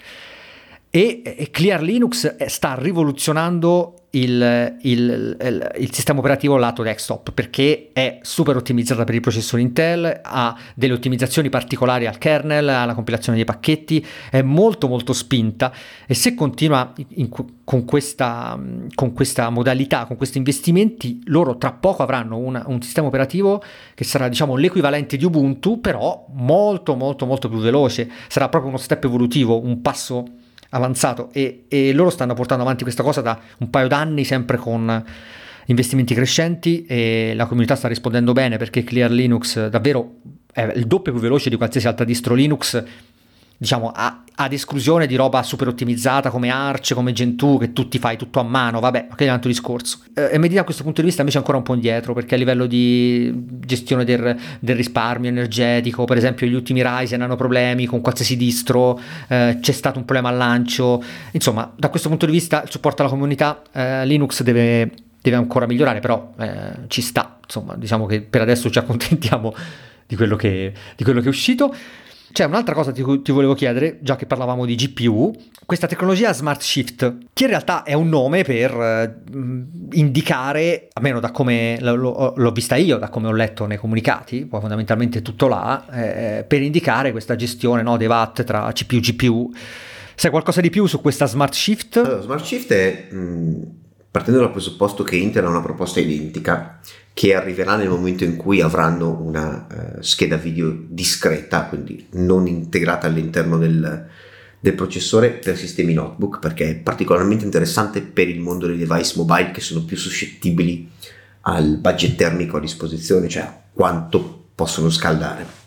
E, e Clear Linux sta rivoluzionando il, il, il, il, sistema operativo lato desktop perché è super ottimizzata per i processori Intel, ha delle ottimizzazioni particolari al kernel, alla compilazione dei pacchetti, è molto molto spinta e se continua in, con, questa, con, questa, modalità, con questi investimenti, loro tra poco avranno una, un sistema operativo che sarà diciamo l'equivalente di Ubuntu, però molto molto molto più veloce, sarà proprio uno step evolutivo, un passo avanzato e, e, loro stanno portando avanti questa cosa da un paio d'anni sempre con investimenti crescenti e la comunità sta rispondendo bene perché Clear Linux davvero è il doppio più veloce di qualsiasi altra distro Linux diciamo, a, ad esclusione di roba super ottimizzata come Arch, come Gentoo, che tu ti fai tutto a mano, vabbè, ok, è un altro discorso. Eh, MD da questo punto di vista invece è ancora un po' indietro, perché a livello di gestione del, del risparmio energetico, per esempio gli ultimi Ryzen hanno problemi con qualsiasi distro, eh, c'è stato un problema al lancio, insomma, da questo punto di vista il supporto alla comunità eh, Linux deve, deve, ancora migliorare, però eh, ci sta, insomma, diciamo che per adesso ci accontentiamo di quello che, di quello che è uscito. C'è un'altra cosa che ti volevo chiedere, già che parlavamo di GPU, questa tecnologia Smart Shift, che in realtà è un nome per eh, indicare, almeno da come l'ho, l'ho, vista io, da come ho letto nei comunicati, poi fondamentalmente tutto là, eh, per indicare questa gestione no, dei watt tra CPU e GPU. Sai qualcosa di più su questa Smart Shift? Allora, Smart Shift è, mh, partendo dal presupposto che Intel ha una proposta identica, che arriverà nel momento in cui avranno una uh, scheda video discreta, quindi non integrata all'interno del, del, processore per sistemi notebook, perché è particolarmente interessante per il mondo dei device mobile che sono più suscettibili al budget termico a disposizione, cioè quanto possono scaldare.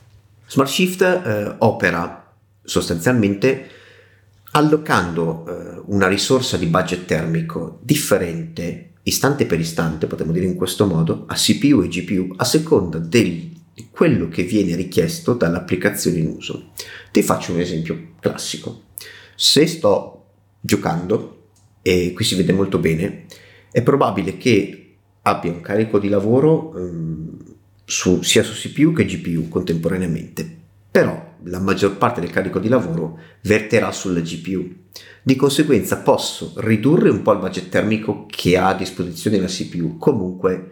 Smart Shift uh, opera sostanzialmente allocando uh, una risorsa di budget termico differente istante per istante, potremmo dire in questo modo, a CPU e GPU a seconda del, di quello che viene richiesto dall'applicazione in uso. Ti faccio un esempio classico. Se sto giocando, e qui si vede molto bene, è probabile che abbia un carico di lavoro um, su, sia su CPU che GPU contemporaneamente, però la maggior parte del carico di lavoro verterà sulla GPU. Di conseguenza posso ridurre un po' il budget termico che ha a disposizione la CPU, comunque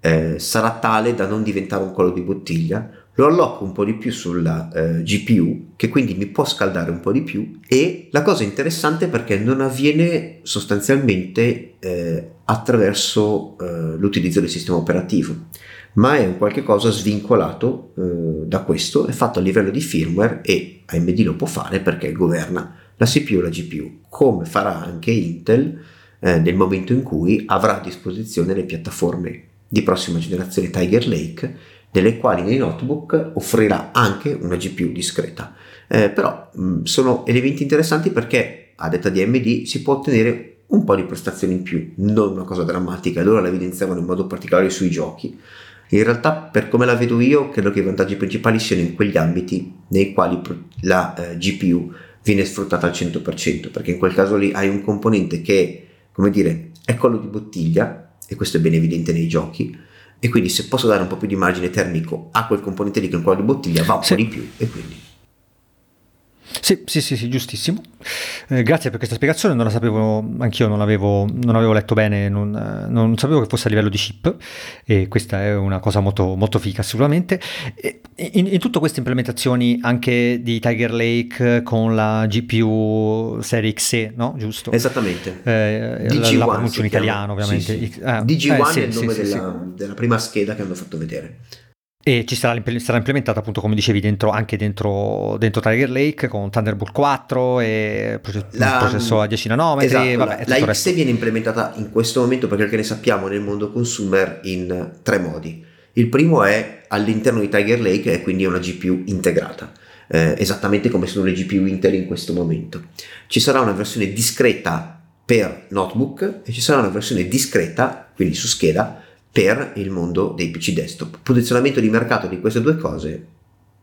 eh, sarà tale da non diventare un collo di bottiglia, lo alloco un po' di più sulla eh, GPU che quindi mi può scaldare un po' di più. E la cosa interessante è perché non avviene sostanzialmente eh, attraverso eh, l'utilizzo del sistema operativo ma è un qualche cosa svincolato eh, da questo, è fatto a livello di firmware e AMD lo può fare perché governa la CPU e la GPU, come farà anche Intel eh, nel momento in cui avrà a disposizione le piattaforme di prossima generazione Tiger Lake, nelle quali nei notebook offrirà anche una GPU discreta. Eh, però mh, mm, sono elementi interessanti perché a detta di AMD si può ottenere un po' di prestazioni in più, non una cosa drammatica, loro la evidenziavano in modo particolare sui giochi. In realtà, per come la vedo io, credo che i vantaggi principali siano in quegli ambiti nei quali la eh, GPU viene sfruttata al 100%, perché in quel caso lì hai un componente che, come dire, è collo di bottiglia, e questo è ben evidente nei giochi, e quindi se posso dare un po' più di margine termico a quel componente lì che è un collo di bottiglia, va un sì. po' di più, e quindi sì, sì, sì, sì giustissimo. Eh, grazie per questa spiegazione, non la sapevo, anch'io non l'avevo, non avevo letto bene, non, non, sapevo che fosse a livello di chip e questa è una cosa molto, molto figa sicuramente. In, in tutte queste implementazioni anche di Tiger Lake con la GPU serie XE, no? Giusto? Esattamente. Eh, DG1 la, pronuncia in italiano ovviamente. Sì, sì. Ah, DG1 eh, è il nome della, della prima scheda che hanno fatto vedere. E ci sarà, sarà, implementata appunto come dicevi dentro, anche dentro, dentro, Tiger Lake con Thunderbolt 4 e la, processore a 10 nanometri. Esatto, vabbè, la, la XE viene implementata in questo momento perché ne sappiamo nel mondo consumer in tre modi. Il primo è all'interno di Tiger Lake e quindi è una GPU integrata. eh, esattamente come sono le GPU Intel in questo momento. Ci sarà una versione discreta per notebook e ci sarà una versione discreta, quindi su scheda, per il mondo dei PC desktop. Posizionamento di mercato di queste due cose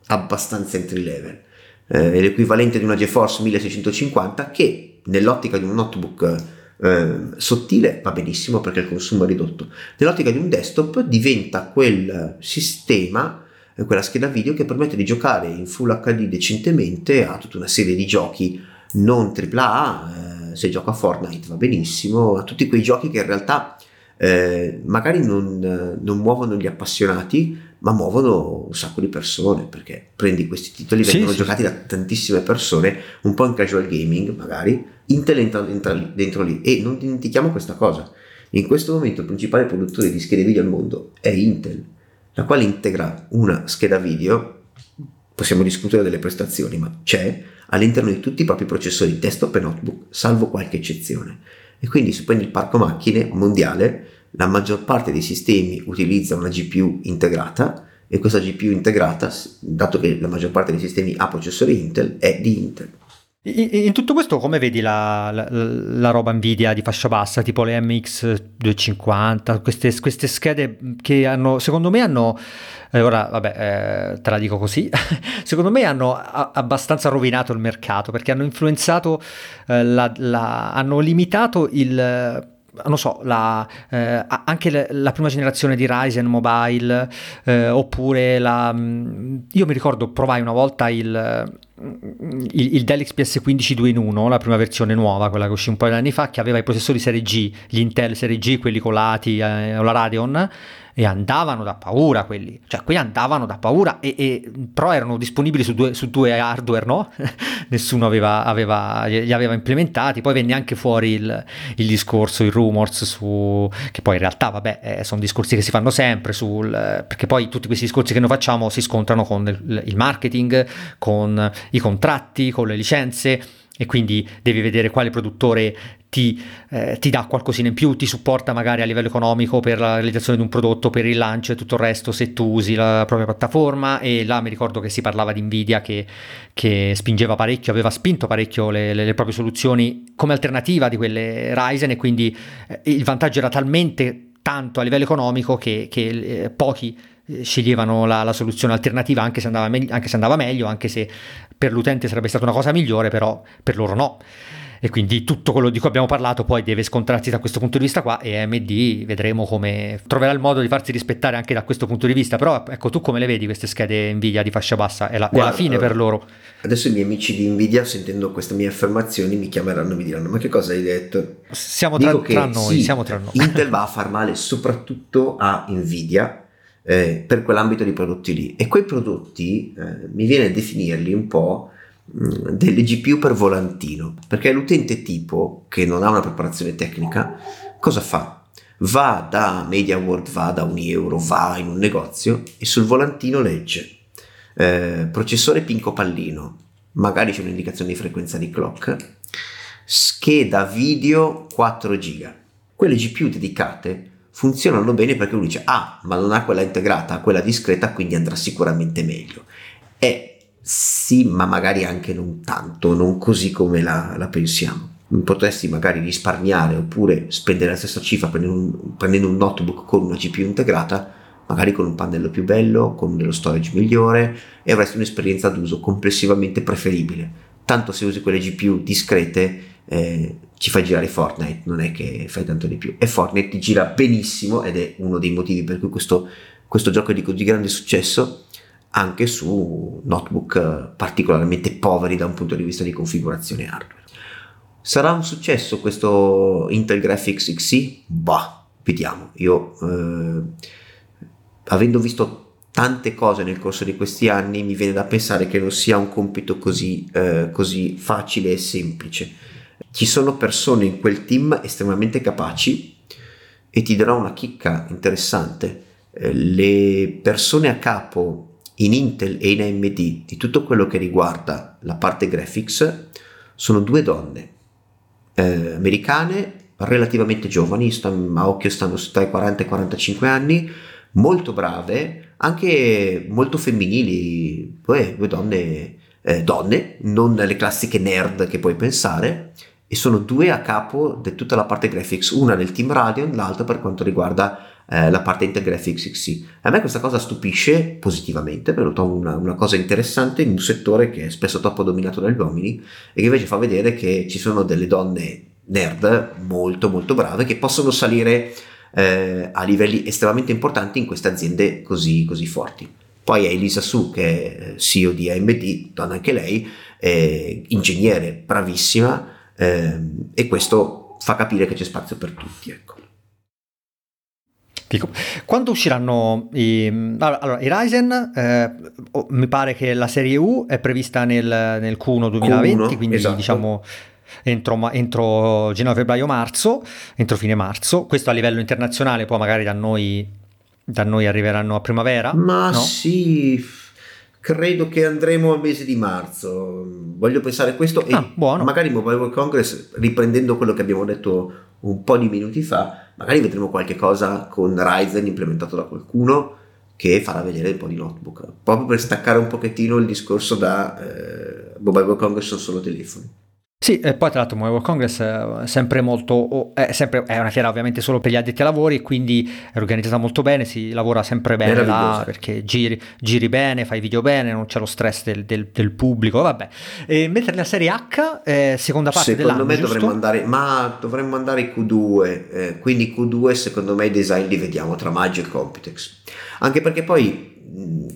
abbastanza entry level. Eh, è l'equivalente di una GeForce 1650 che nell'ottica di un notebook eh, sottile va benissimo perché il consumo è ridotto. Nell'ottica di un desktop diventa quel sistema, eh, quella scheda video che permette di giocare in Full HD decentemente a tutta una serie di giochi non AAA, eh, se gioco a Fortnite va benissimo, a tutti quei giochi che in realtà eh, magari non, non, muovono gli appassionati, ma muovono un sacco di persone perché prendi questi titoli, sì, vengono sì, giocati da tantissime persone, un po' in casual gaming magari. Intel entra, entra dentro lì e non dimentichiamo questa cosa. In questo momento il principale produttore di schede video al mondo è Intel, la quale integra una scheda video, possiamo discutere delle prestazioni, ma c'è all'interno di tutti i propri processori desktop e notebook, salvo qualche eccezione. E quindi se prendi il parco macchine mondiale, la maggior parte dei sistemi utilizza una GPU integrata e questa GPU integrata, dato che la maggior parte dei sistemi ha processori Intel, è di Intel. In, tutto questo come vedi la, la, la, roba Nvidia di fascia bassa, tipo le MX 250, queste, queste schede che hanno, secondo me hanno, eh, ora vabbè eh, te la dico così, (laughs) secondo me hanno a, abbastanza rovinato il mercato perché hanno influenzato, eh, la, hanno limitato il non so, la, eh, anche le, la prima generazione di Ryzen Mobile, eh, oppure la... Mm, io mi ricordo provai una volta il, il, il Dell XPS 15 2 in 1, la prima versione nuova, quella che uscì un paio di anni fa, che aveva i processori serie G, gli Intel serie G, quelli colati eh, o la Radeon, e andavano da paura quelli, cioè quelli andavano da paura, e, e però erano disponibili su due, su due hardware, no? (laughs) Nessuno aveva, aveva, li aveva implementati, poi venne anche fuori il, il discorso, i rumors su, che poi in realtà, vabbè, eh, sono discorsi che si fanno sempre, sul, perché poi tutti questi discorsi che noi facciamo si scontrano con il, il marketing, con i contratti, con le licenze. E quindi devi vedere quale produttore ti, eh, ti, dà qualcosina in più, ti supporta magari a livello economico per la realizzazione di un prodotto, per il lancio e tutto il resto se tu usi la propria piattaforma e là mi ricordo che si parlava di Nvidia che, che spingeva parecchio, aveva spinto parecchio le, le, le, proprie soluzioni come alternativa di quelle Ryzen e quindi eh, il vantaggio era talmente tanto a livello economico che, che eh, pochi eh, sceglievano la, la, soluzione alternativa anche se, me- anche se, andava meglio, anche se per l'utente sarebbe stata una cosa migliore, però per loro no. E quindi tutto quello di cui abbiamo parlato poi deve scontrarsi da questo punto di vista qua e AMD vedremo come troverà il modo di farsi rispettare anche da questo punto di vista. Però ecco tu come le vedi queste schede Nvidia di fascia bassa? È la, Guarda, è la fine per loro. Adesso i miei amici di Nvidia sentendo queste mie affermazioni mi chiameranno e mi diranno ma che cosa hai detto? Siamo tra, tra noi, sì, siamo tra noi. Intel va a far male soprattutto a Nvidia eh, per quell'ambito di prodotti lì. E quei prodotti eh, mi viene a definirli un po' delle GPU per volantino, perché l'utente tipo che non ha una preparazione tecnica, cosa fa? Va da MediaWorld, va da un euro, va in un negozio e sul volantino legge eh, processore pinco pallino, magari c'è un'indicazione di frequenza di clock, scheda video 4 giga. Quelle GPU dedicate funzionano bene perché uno dice ah ma non ha quella integrata, ha quella discreta quindi andrà sicuramente meglio. E sì, ma magari anche non tanto, non così come la, la pensiamo. Potresti magari risparmiare oppure spendere la stessa cifra prendendo un, prendendo un notebook con una GPU integrata, magari con un pannello più bello, con dello storage migliore e avresti un'esperienza d'uso complessivamente preferibile. Tanto se usi quelle GPU discrete eh, ci fai girare Fortnite, non è che fai tanto di più. E Fortnite ti gira benissimo ed è uno dei motivi per cui questo, questo gioco è di così grande successo anche su notebook particolarmente poveri da un punto di vista di configurazione hardware. Sarà un successo questo Intel Graphics XC? Bah, vediamo. Io, eh, avendo visto tante cose nel corso di questi anni, mi viene da pensare che non sia un compito così, eh, così facile e semplice ci sono persone in quel team estremamente capaci e ti darò una chicca interessante. Eh, le persone a capo in Intel e in AMD di tutto quello che riguarda la parte graphics sono due donne eh, americane relativamente giovani, stanno, a occhio stanno tra i 40 e i 45 anni, molto brave, anche molto femminili, due, due donne eh, donne, non le classiche nerd che puoi pensare, e sono due a capo di tutta la parte graphics, una del team Radeon, l'altra per quanto riguarda eh, la parte Intel Graphics XC. A me questa cosa stupisce positivamente, perché lo trovo una, una, cosa interessante in un settore che è spesso troppo dominato dagli uomini e che invece fa vedere che ci sono delle donne nerd molto molto brave che possono salire eh, a livelli estremamente importanti in queste aziende così, così forti. Poi è Elisa Su, che è eh, CEO di AMD, donna anche lei, ingegnere bravissima, eh, e questo fa capire che c'è spazio per tutti. Ecco. Dico, quando usciranno i, allora, i Ryzen? Eh, mi pare che la serie U è prevista nel, nel Q1 2020, Q1, quindi esatto. diciamo entro, entro gennaio, febbraio, marzo, entro fine marzo. Questo a livello internazionale, poi magari da noi, da noi arriveranno a primavera. Ma no? sì, credo che andremo al mese di marzo. Voglio pensare questo ah, e buono. magari Mobile World Congress, riprendendo quello che abbiamo detto un po' di minuti fa, magari vedremo qualche cosa con Ryzen implementato da qualcuno che farà vedere un po' di notebook, proprio per staccare un pochettino il discorso da eh, Mobile World Congress sono solo telefoni. Sì, e poi tra l'altro Mobile World Congress è sempre molto, è, sempre, è una fiera ovviamente solo per gli addetti ai lavori e quindi è organizzata molto bene, si lavora sempre bene là perché giri, giri, bene, fai video bene, non c'è lo stress del, del, del pubblico, vabbè. E mentre la serie H, eh, seconda parte secondo dell'anno, me dovremmo andare, ma dovremmo andare Q2, eh, quindi Q2 secondo me i design li vediamo tra maggio e Computex, anche perché poi mh,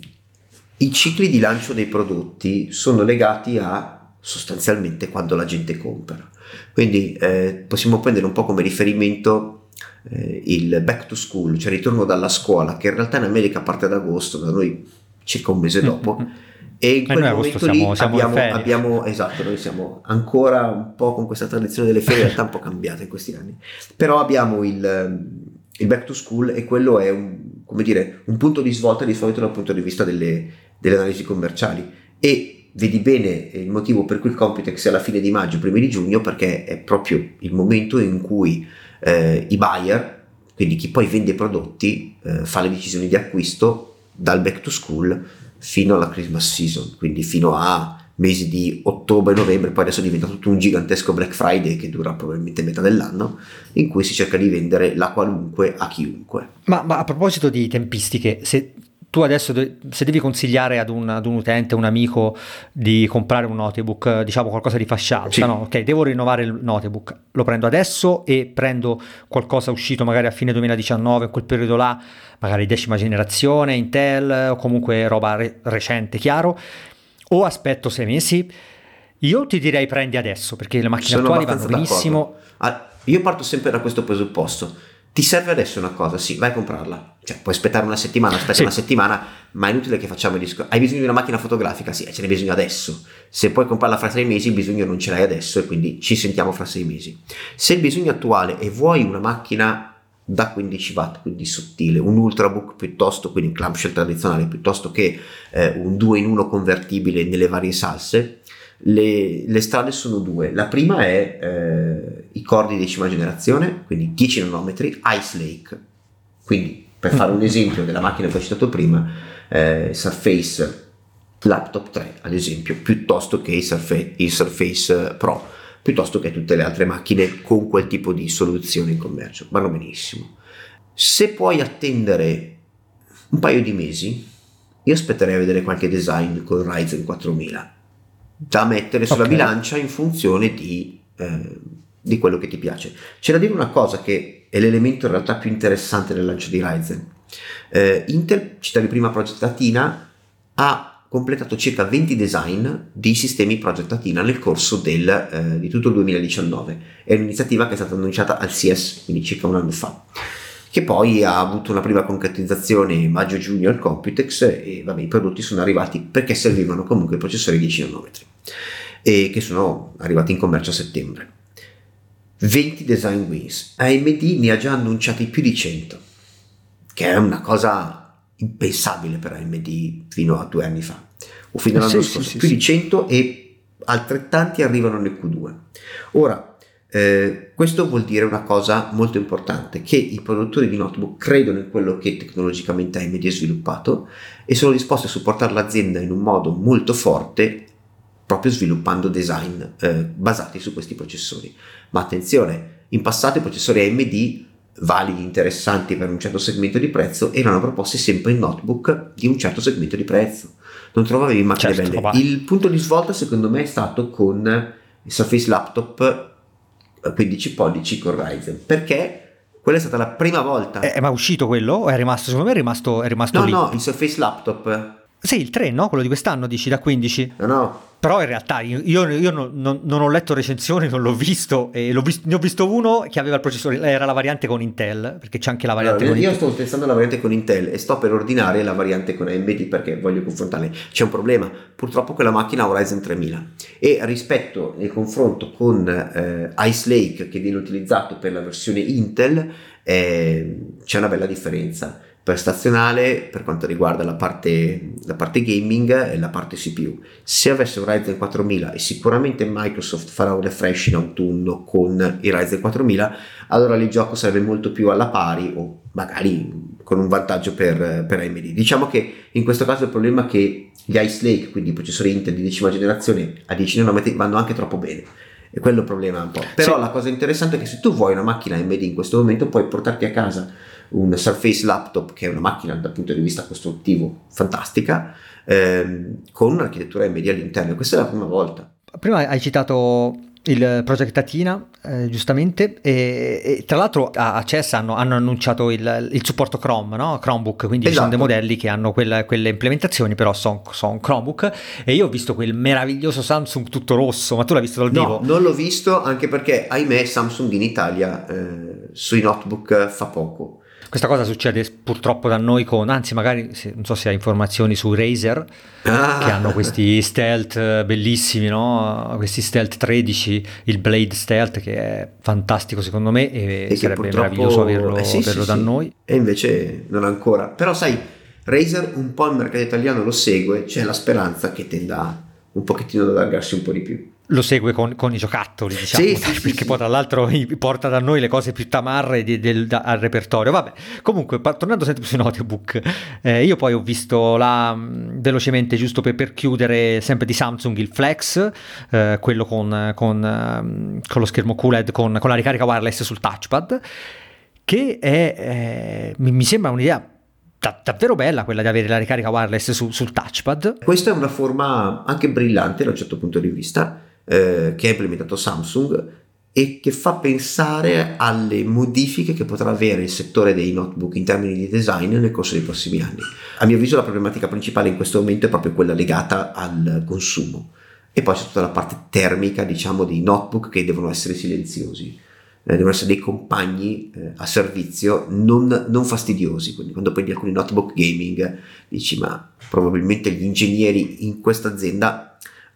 i cicli di lancio dei prodotti sono legati a sostanzialmente quando la gente compra. Quindi eh, possiamo prendere un po' come riferimento eh, il back to school, cioè ritorno dalla scuola, che in realtà in America parte ad agosto, da noi circa un mese dopo. Mm-hmm. E in quel momento siamo, lì siamo abbiamo, abbiamo, esatto, noi siamo ancora un po' con questa tradizione delle ferie, in realtà un po' cambiata in questi anni, però abbiamo il, il back to school e quello è un, come dire, un punto di svolta di solito dal punto di vista delle, delle analisi commerciali e vedi bene il motivo per cui il Computex è alla fine di maggio, primi di giugno, perché è proprio il momento in cui eh, i buyer, quindi chi poi vende i prodotti, eh, fa le decisioni di acquisto dal back to school fino alla Christmas season, quindi fino a mesi di ottobre, novembre, poi adesso diventa tutto un gigantesco Black Friday che dura probabilmente metà dell'anno, in cui si cerca di vendere la qualunque a chiunque. Ma, ma a proposito di tempistiche, se tu adesso se devi consigliare ad un, ad un, utente, un amico di comprare un notebook, diciamo qualcosa di fascia alta, sì. no? Ok, devo rinnovare il notebook, lo prendo adesso e prendo qualcosa uscito magari a fine 2019, in quel periodo là, magari decima generazione, Intel o comunque roba re- recente, chiaro, o aspetto sei mesi. Io ti direi prendi adesso perché le macchine Sono attuali vanno benissimo. Ah, io parto sempre da questo presupposto ti serve adesso una cosa, sì, vai a comprarla. Cioè, puoi aspettare una settimana, aspetta sì. una settimana, ma è inutile che facciamo il discorso. Hai bisogno di una macchina fotografica? Sì, ce n'hai bisogno adesso. Se puoi comprarla fra sei mesi, il bisogno non ce l'hai adesso e quindi ci sentiamo fra sei mesi. Se il bisogno attuale è vuoi una macchina da 15 watt, quindi sottile, un ultrabook piuttosto, quindi un clamshell tradizionale, piuttosto che eh, un 2 in 1 convertibile nelle varie salse, le, le, strade sono due. La prima è eh, i core di decima generazione, quindi 10 nanometri, Ice Lake. Quindi, per fare un esempio della macchina che ho citato prima, eh, Surface Laptop 3, ad esempio, piuttosto che il Surface, il Surface Pro, piuttosto che tutte le altre macchine con quel tipo di soluzione in commercio. Vanno benissimo. Se puoi attendere un paio di mesi, io aspetterei a vedere qualche design con Ryzen 4000 da mettere sulla okay. bilancia in funzione di, eh, di, quello che ti piace. C'è da dire una cosa che è l'elemento in realtà più interessante del lancio di Ryzen. Eh, Intel, citavi prima Project Athena, ha completato circa 20 design di sistemi Project Athena nel corso del, eh, di tutto il 2019. È un'iniziativa che è stata annunciata al CS, quindi circa un anno fa che poi ha avuto una prima concretizzazione maggio-giugno al Computex e vabbè, i prodotti sono arrivati perché servivano comunque processori 10 nanometri e che sono arrivati in commercio a settembre. 20 design wins, AMD ne ha già annunciati più di 100, che è una cosa impensabile per AMD fino a due anni fa, o fino all'anno sì, scorso, sì, più sì. di 100 e altrettanti arrivano nel Q2. Ora, eh, questo vuol dire una cosa molto importante, che i produttori di notebook credono in quello che tecnologicamente AMD ha sviluppato e sono disposti a supportare l'azienda in un modo molto forte proprio sviluppando design eh, basati su questi processori. Ma attenzione, in passato i processori AMD validi, interessanti per un certo segmento di prezzo, erano proposti sempre in notebook di un certo segmento di prezzo. Non trovavi macchine certo, belle. Il punto di svolta secondo me è stato con il Surface Laptop 15 eh, pollici con Ryzen, perché quella è stata la prima volta. È, ma è uscito quello? O è rimasto, secondo me è rimasto, è rimasto no, lì? No, no, il Surface Laptop. Sì, il 3, no? Quello di quest'anno, dici, da 15? No, no, però in realtà io, io non, non, ho letto recensioni, non l'ho visto, e l'ho visto, ne ho visto uno che aveva il processore, era la variante con Intel, perché c'è anche la variante allora, con Intel. Io sto testando la variante con Intel e sto per ordinare la variante con AMD perché voglio confrontarle. C'è un problema, purtroppo quella macchina ha Ryzen 3000 e rispetto nel confronto con eh, Ice Lake che viene utilizzato per la versione Intel eh, c'è una bella differenza prestazionale per quanto riguarda la parte, la parte gaming e la parte CPU. Se avesse un Ryzen 4000 e sicuramente Microsoft farà un refresh in autunno con il Ryzen 4000, allora il gioco sarebbe molto più alla pari o magari con un vantaggio per, per AMD. Diciamo che in questo caso il problema è che gli Ice Lake, quindi i processori Intel di decima generazione a 10 nanometri, vanno anche troppo bene. E quello è il problema un po'. Però sì. la cosa interessante è che se tu vuoi una macchina AMD in questo momento puoi portarti a casa un Surface Laptop che è una macchina dal punto di vista costruttivo fantastica ehm, con un'architettura media all'interno questa è la prima volta prima hai citato il Project Atina, eh, giustamente, e, e, tra l'altro a, a CES hanno, hanno annunciato il, il, supporto Chrome, no? Chromebook, quindi esatto. ci sono dei esatto. modelli che hanno quelle, quelle implementazioni, però sono son Chromebook, e io ho visto quel meraviglioso Samsung tutto rosso, ma tu l'hai visto dal vivo? No, non l'ho visto, anche perché, ahimè, Samsung in Italia eh, sui notebook fa poco. Questa cosa succede purtroppo da noi con, anzi magari non so se hai informazioni su Razer, ah. che hanno questi stealth eh, bellissimi, no? questi stealth 13, il Blade Stealth che è fantastico secondo me e, e sarebbe meraviglioso averlo, eh sì, averlo sì, da sì. noi. E invece non ancora. Però sai, Razer un po' il mercato italiano lo segue, c'è la speranza che tenda un pochettino ad allargarsi un po' di più lo segue con, con, i giocattoli, diciamo, sì, perché sì, poi tra l'altro porta da noi le cose più tamarre di, del, da, al repertorio. Vabbè, comunque, tornando sempre sui audiobook, eh, io poi ho visto la, velocemente, giusto per, per, chiudere, sempre di Samsung, il Flex, eh, quello con, con, con, lo schermo QLED, con, con la ricarica wireless sul touchpad, che è, eh, mi, mi sembra un'idea davvero bella quella di avere la ricarica wireless su, sul touchpad. Questa è una forma anche brillante da un certo punto di vista eh, che ha implementato Samsung e che fa pensare alle modifiche che potrà avere il settore dei notebook in termini di design nel corso dei prossimi anni. A mio avviso la problematica principale in questo momento è proprio quella legata al consumo e poi c'è tutta la parte termica diciamo dei notebook che devono essere silenziosi eh, devono essere dei compagni eh, a servizio non, non, fastidiosi. Quindi quando prendi alcuni notebook gaming dici ma probabilmente gli ingegneri in questa azienda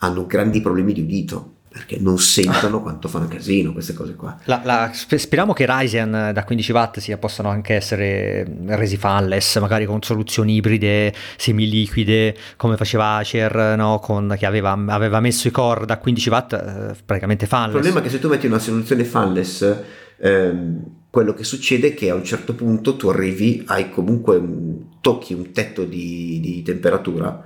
hanno grandi problemi di udito perché non sentono quanto fanno casino queste cose qua. La, la, speriamo che Ryzen da 15 watt sia, possano anche essere resi fanless, magari con soluzioni ibride semiliquide, come faceva Acer, no? con, che aveva, aveva, messo i core da 15 watt eh, praticamente fanless. Il problema è che se tu metti una soluzione fanless, ehm, quello che succede è che a un certo punto tu arrivi, hai comunque tocchi un tetto di, di temperatura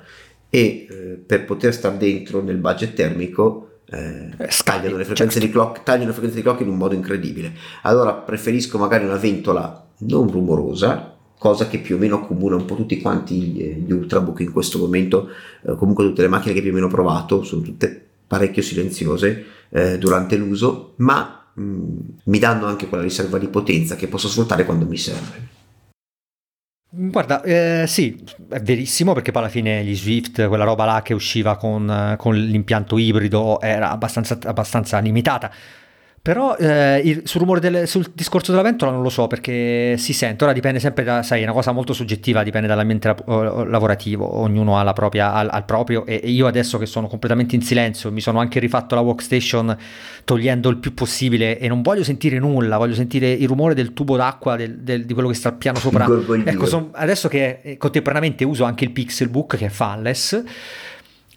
e eh, per poter stare dentro nel budget termico eh, eh tagliano, le frequenze certo. di clock, tagliano le frequenze di clock in un modo incredibile. Allora preferisco magari una ventola non rumorosa, cosa che più o meno accomuna un po' tutti quanti gli ultrabook in questo momento, eh, comunque tutte le macchine che più o meno ho provato, sono tutte parecchio silenziose eh, durante l'uso, ma mh, mm, mi danno anche quella riserva di potenza che posso sfruttare quando mi serve. Guarda, eh, sì, è verissimo perché poi alla fine gli Swift, quella roba là che usciva con, con l'impianto ibrido era abbastanza, abbastanza limitata. Però eh, il, sul rumore del, sul discorso della ventola non lo so perché si sente, ora dipende sempre da, sai, è una cosa molto soggettiva, dipende dall'ambiente lavorativo, ognuno ha la propria, al, al proprio. E, io adesso che sono completamente in silenzio, mi sono anche rifatto la workstation togliendo il più possibile e non voglio sentire nulla, voglio sentire il rumore del tubo d'acqua del, del, di quello che sta al piano sopra. Ecco, son, adesso che contemporaneamente uso anche il Pixelbook che è fanless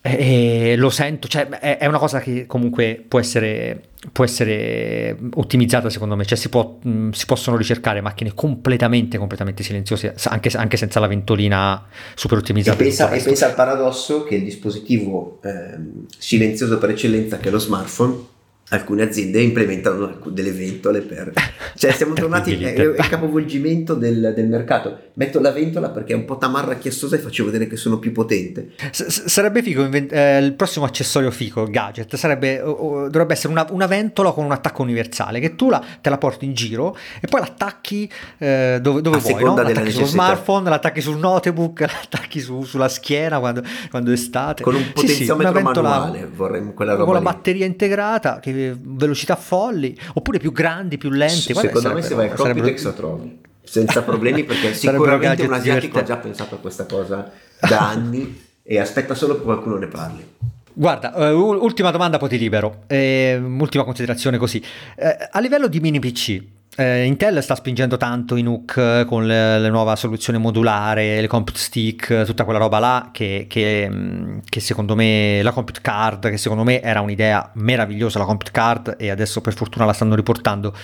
e lo sento, cioè è, una cosa che comunque può essere, può essere ottimizzata secondo me, cioè si, può, si, possono ricercare macchine completamente, completamente silenziose, anche, anche senza la ventolina super ottimizzata. E pensa, e pensa al paradosso che il dispositivo eh, silenzioso per eccellenza che è lo smartphone alcune aziende implementano delle ventole per... Cioè siamo (laughs) tornati, il capovolgimento del, del, mercato. Metto la ventola perché è un po' tamarra chiassosa e faccio vedere che sono più potente. S- sarebbe figo, invent- eh, il prossimo accessorio figo, gadget, sarebbe, o, dovrebbe essere una, una, ventola con un attacco universale, che tu la, te la porti in giro e poi l'attacchi eh, dove, dove vuoi, no? l'attacchi sullo smartphone, l'attacchi sul notebook, (laughs) l'attacchi su, sulla schiena quando, quando è estate. Con un potenziometro sì, sì, manuale vorremmo quella roba Con la batteria integrata che velocità folli, oppure più grandi, più lenti. Secondo me se vai a lo trovi senza problemi perché (laughs) sicuramente un asiatico ha già pensato a questa cosa da anni e aspetta solo che qualcuno ne parli. Guarda, uh, ultima domanda, poi ti libero. Eh, ultima considerazione così. Eh, a livello di mini PC, eh, Intel sta spingendo tanto in NUC eh, con le, le nuova soluzione modulare, le compute stick, tutta quella roba là che, che, mm, che, secondo me, la compute card, che secondo me era un'idea meravigliosa la compute card e adesso per fortuna la stanno riportando.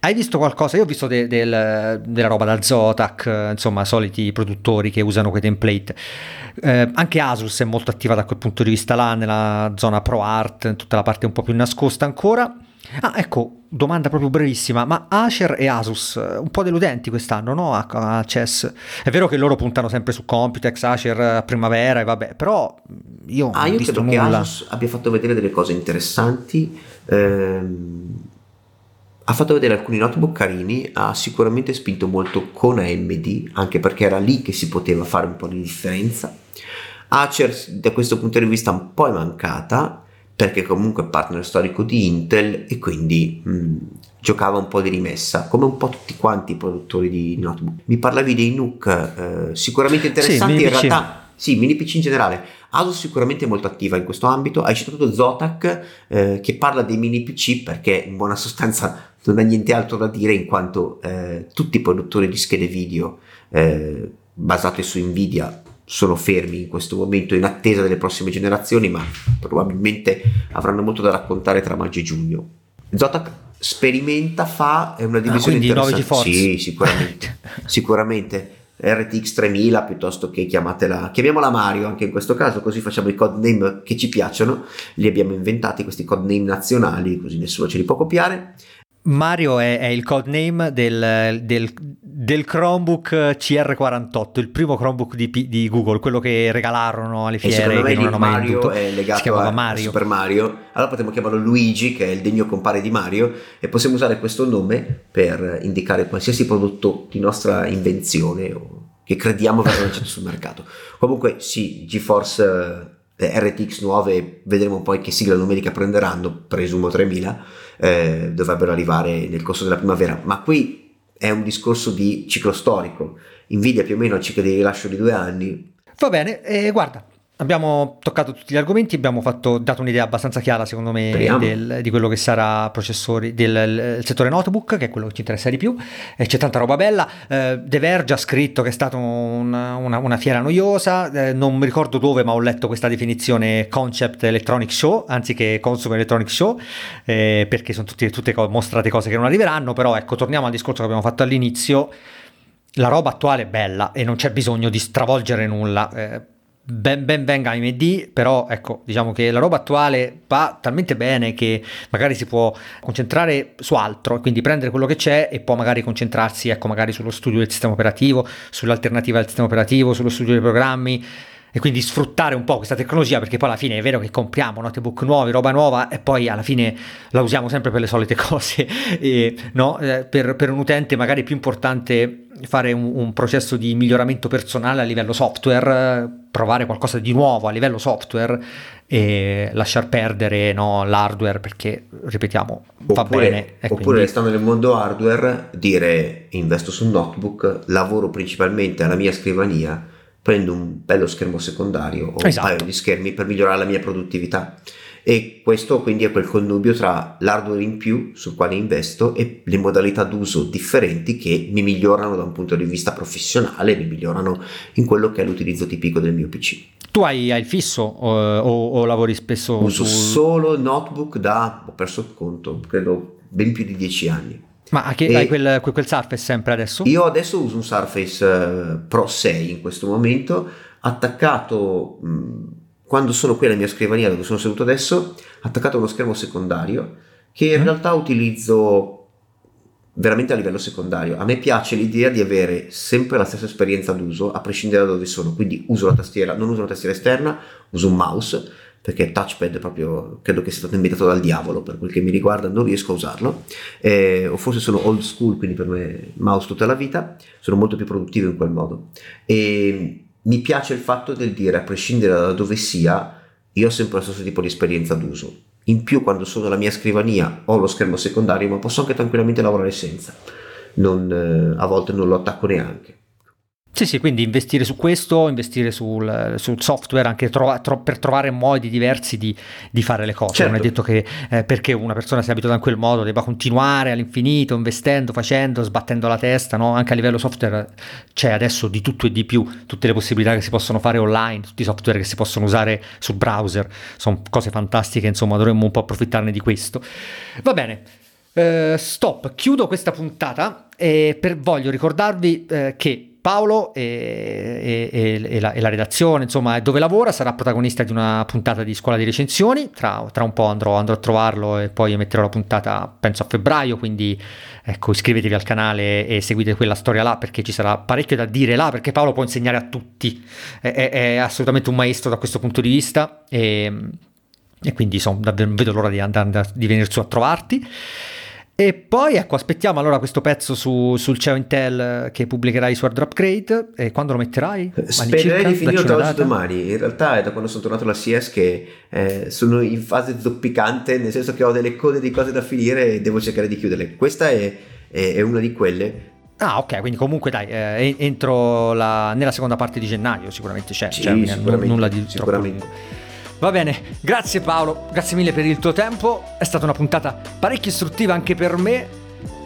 Hai visto qualcosa? Io ho visto de, de, della roba da Zotac, insomma, soliti produttori che usano quei template. Eh, anche Asus è molto attiva da quel punto di vista là, nella zona Pro Art, tutta la parte un po' più nascosta ancora. Ah, ecco, domanda proprio brevissima, ma Acer e Asus, eh, un po' deludenti quest'anno, no? A, a CES. È vero che loro puntano sempre su Computex, Acer, eh, Primavera e vabbè, però io ah, io credo nulla. che Asus abbia fatto vedere delle cose interessanti. Ehm, ha fatto vedere alcuni notebook carini, ha sicuramente spinto molto con AMD, anche perché era lì che si poteva fare un po' di differenza. Acer da questo punto di vista un po' è mancata, perché comunque è partner storico di Intel e quindi mh, mm, giocava un po' di rimessa, come un po' tutti quanti i produttori di notebook. Mi parlavi dei NUC, eh, sicuramente interessanti, sì, in realtà sì, mini PC in generale. Asus sicuramente è molto attiva in questo ambito. Hai citato Zotac eh, che parla dei mini PC perché in buona sostanza non ha niente altro da dire in quanto eh, tutti i produttori di schede video eh, basate su Nvidia sono fermi in questo momento in attesa delle prossime generazioni, ma probabilmente avranno molto da raccontare tra maggio e giugno. Zotac sperimenta, fa, è una divisione ah, interessante. Sì, sicuramente. (laughs) sicuramente. RTX 3000 piuttosto che chiamatela, chiamiamola Mario anche in questo caso, così facciamo i codename che ci piacciono, li abbiamo inventati questi codename nazionali, così nessuno ce li può copiare. Mario è, è il codename del, del, del, Chromebook CR48, il primo Chromebook di, di, Google, quello che regalarono alle fiere. Che non Mario è legato a, Mario. Super Mario. Allora potremmo chiamarlo Luigi, che è il degno compare di Mario, e possiamo usare questo nome per indicare qualsiasi prodotto di nostra invenzione o che crediamo verrà lanciato sul mercato. Comunque sì, GeForce eh, RTX nuove, vedremo poi che sigla numerica prenderanno, presumo 3000 eh, dovrebbero arrivare nel corso della primavera, ma qui è un discorso di ciclo storico. Nvidia più o meno ha ciclo di rilascio di due anni. Va bene, eh, guarda, Abbiamo toccato tutti gli argomenti, abbiamo fatto, dato un'idea abbastanza chiara secondo me del, di quello che sarà processori del settore notebook, che è quello che ci interessa di più, e c'è tanta roba bella. Eh, The Verge ha scritto che è stata una, una, una, fiera noiosa, eh, non mi ricordo dove ma ho letto questa definizione Concept Electronic Show, anziché Consumer Electronic Show, eh, perché sono tutti, tutte co- mostrate cose che non arriveranno, però ecco, torniamo al discorso che abbiamo fatto all'inizio, la roba attuale è bella e non c'è bisogno di stravolgere nulla. Eh, ben, ben venga AMD, però ecco, diciamo che la roba attuale va talmente bene che magari si può concentrare su altro, quindi prendere quello che c'è e poi magari concentrarsi, ecco, magari sullo studio del sistema operativo, sull'alternativa del sistema operativo, sullo studio dei programmi e quindi sfruttare un po' questa tecnologia perché poi alla fine è vero che compriamo notebook nuovi, roba nuova e poi alla fine la usiamo sempre per le solite (laughs) cose e, no? eh, per, per, un utente magari è più importante fare un, un, processo di miglioramento personale a livello software, provare qualcosa di nuovo a livello software e lasciar perdere no, l'hardware perché ripetiamo va oppure, bene oppure quindi... restando nel mondo hardware dire investo sul notebook lavoro principalmente alla mia scrivania prendo un bello schermo secondario o esatto. un paio di schermi per migliorare la mia produttività e questo quindi è quel connubio tra l'hardware in più sul quale investo e le modalità d'uso differenti che mi migliorano da un punto di vista professionale, mi migliorano in quello che è l'utilizzo tipico del mio PC. Tu hai, hai il fisso o, o, o, lavori spesso? Uso sul... solo notebook da, ho perso il conto, credo ben più di dieci anni. Ma che, hai quel, quel, Surface sempre adesso? Io adesso uso un Surface uh, Pro 6 in questo momento, attaccato mh, quando sono qui alla mia scrivania dove sono seduto adesso, attaccato a uno schermo secondario che in mm. realtà utilizzo veramente a livello secondario. A me piace l'idea di avere sempre la stessa esperienza d'uso a prescindere da dove sono, quindi uso la tastiera, non uso una tastiera esterna, uso un mouse perché touchpad proprio credo che sia stato inventato dal diavolo per quel che mi riguarda non riesco a usarlo. Eh, o forse sono old school quindi per me mouse tutta la vita sono molto più produttivo in quel modo. E mi piace il fatto del dire a prescindere da dove sia io ho sempre lo stesso tipo di esperienza d'uso. In più quando sono alla mia scrivania ho lo schermo secondario ma posso anche tranquillamente lavorare senza. Non, eh, a volte non lo attacco neanche sì, sì, quindi investire su questo, investire sul, sul software anche trova, tro, per trovare modi diversi di, di fare le cose. Certo. Non è detto che eh, perché una persona si è abituata in quel modo debba continuare all'infinito, investendo, facendo, sbattendo la testa, no? Anche a livello software c'è adesso di tutto e di più, tutte le possibilità che si possono fare online, tutti i software che si possono usare sul browser, sono cose fantastiche, insomma dovremmo un po' approfittarne di questo. Va bene. Uh, stop, chiudo questa puntata e per, voglio ricordarvi uh, che Paolo e, e, e, la, e, la, redazione, insomma, dove lavora, sarà protagonista di una puntata di scuola di recensioni. Tra, tra un po' andrò, andrò, a trovarlo e poi emetterò la puntata, penso a febbraio. Quindi ecco, iscrivetevi al canale e seguite quella storia là perché ci sarà parecchio da dire là. Perché Paolo può insegnare a tutti, è, è, è assolutamente un maestro da questo punto di vista. E, quindi insomma, davvero vedo l'ora di, andare, di venire su a trovarti. E poi ecco, aspettiamo allora questo pezzo su, sul CEO Intel che pubblicherai su Hard Upgrade e quando lo metterai? Spererei di finirlo oggi domani. In realtà è da quando sono tornato alla CS che eh, sono in fase zoppicante, nel senso che ho delle code di cose da finire e devo cercare di chiuderle. Questa è, è, è una di quelle. Ah, ok, quindi comunque dai, eh, entro la, nella seconda parte di gennaio sicuramente c'è, sì, cioè, sicuramente, nulla di sicuramente. troppo Va bene, grazie Paolo, grazie mille per il tuo tempo, è stata una puntata parecchio istruttiva anche per me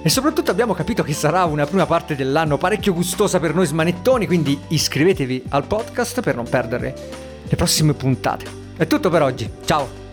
e soprattutto abbiamo capito che sarà una prima parte dell'anno parecchio gustosa per noi smanettoni, quindi iscrivetevi al podcast per non perdere le prossime puntate. È tutto per oggi, ciao!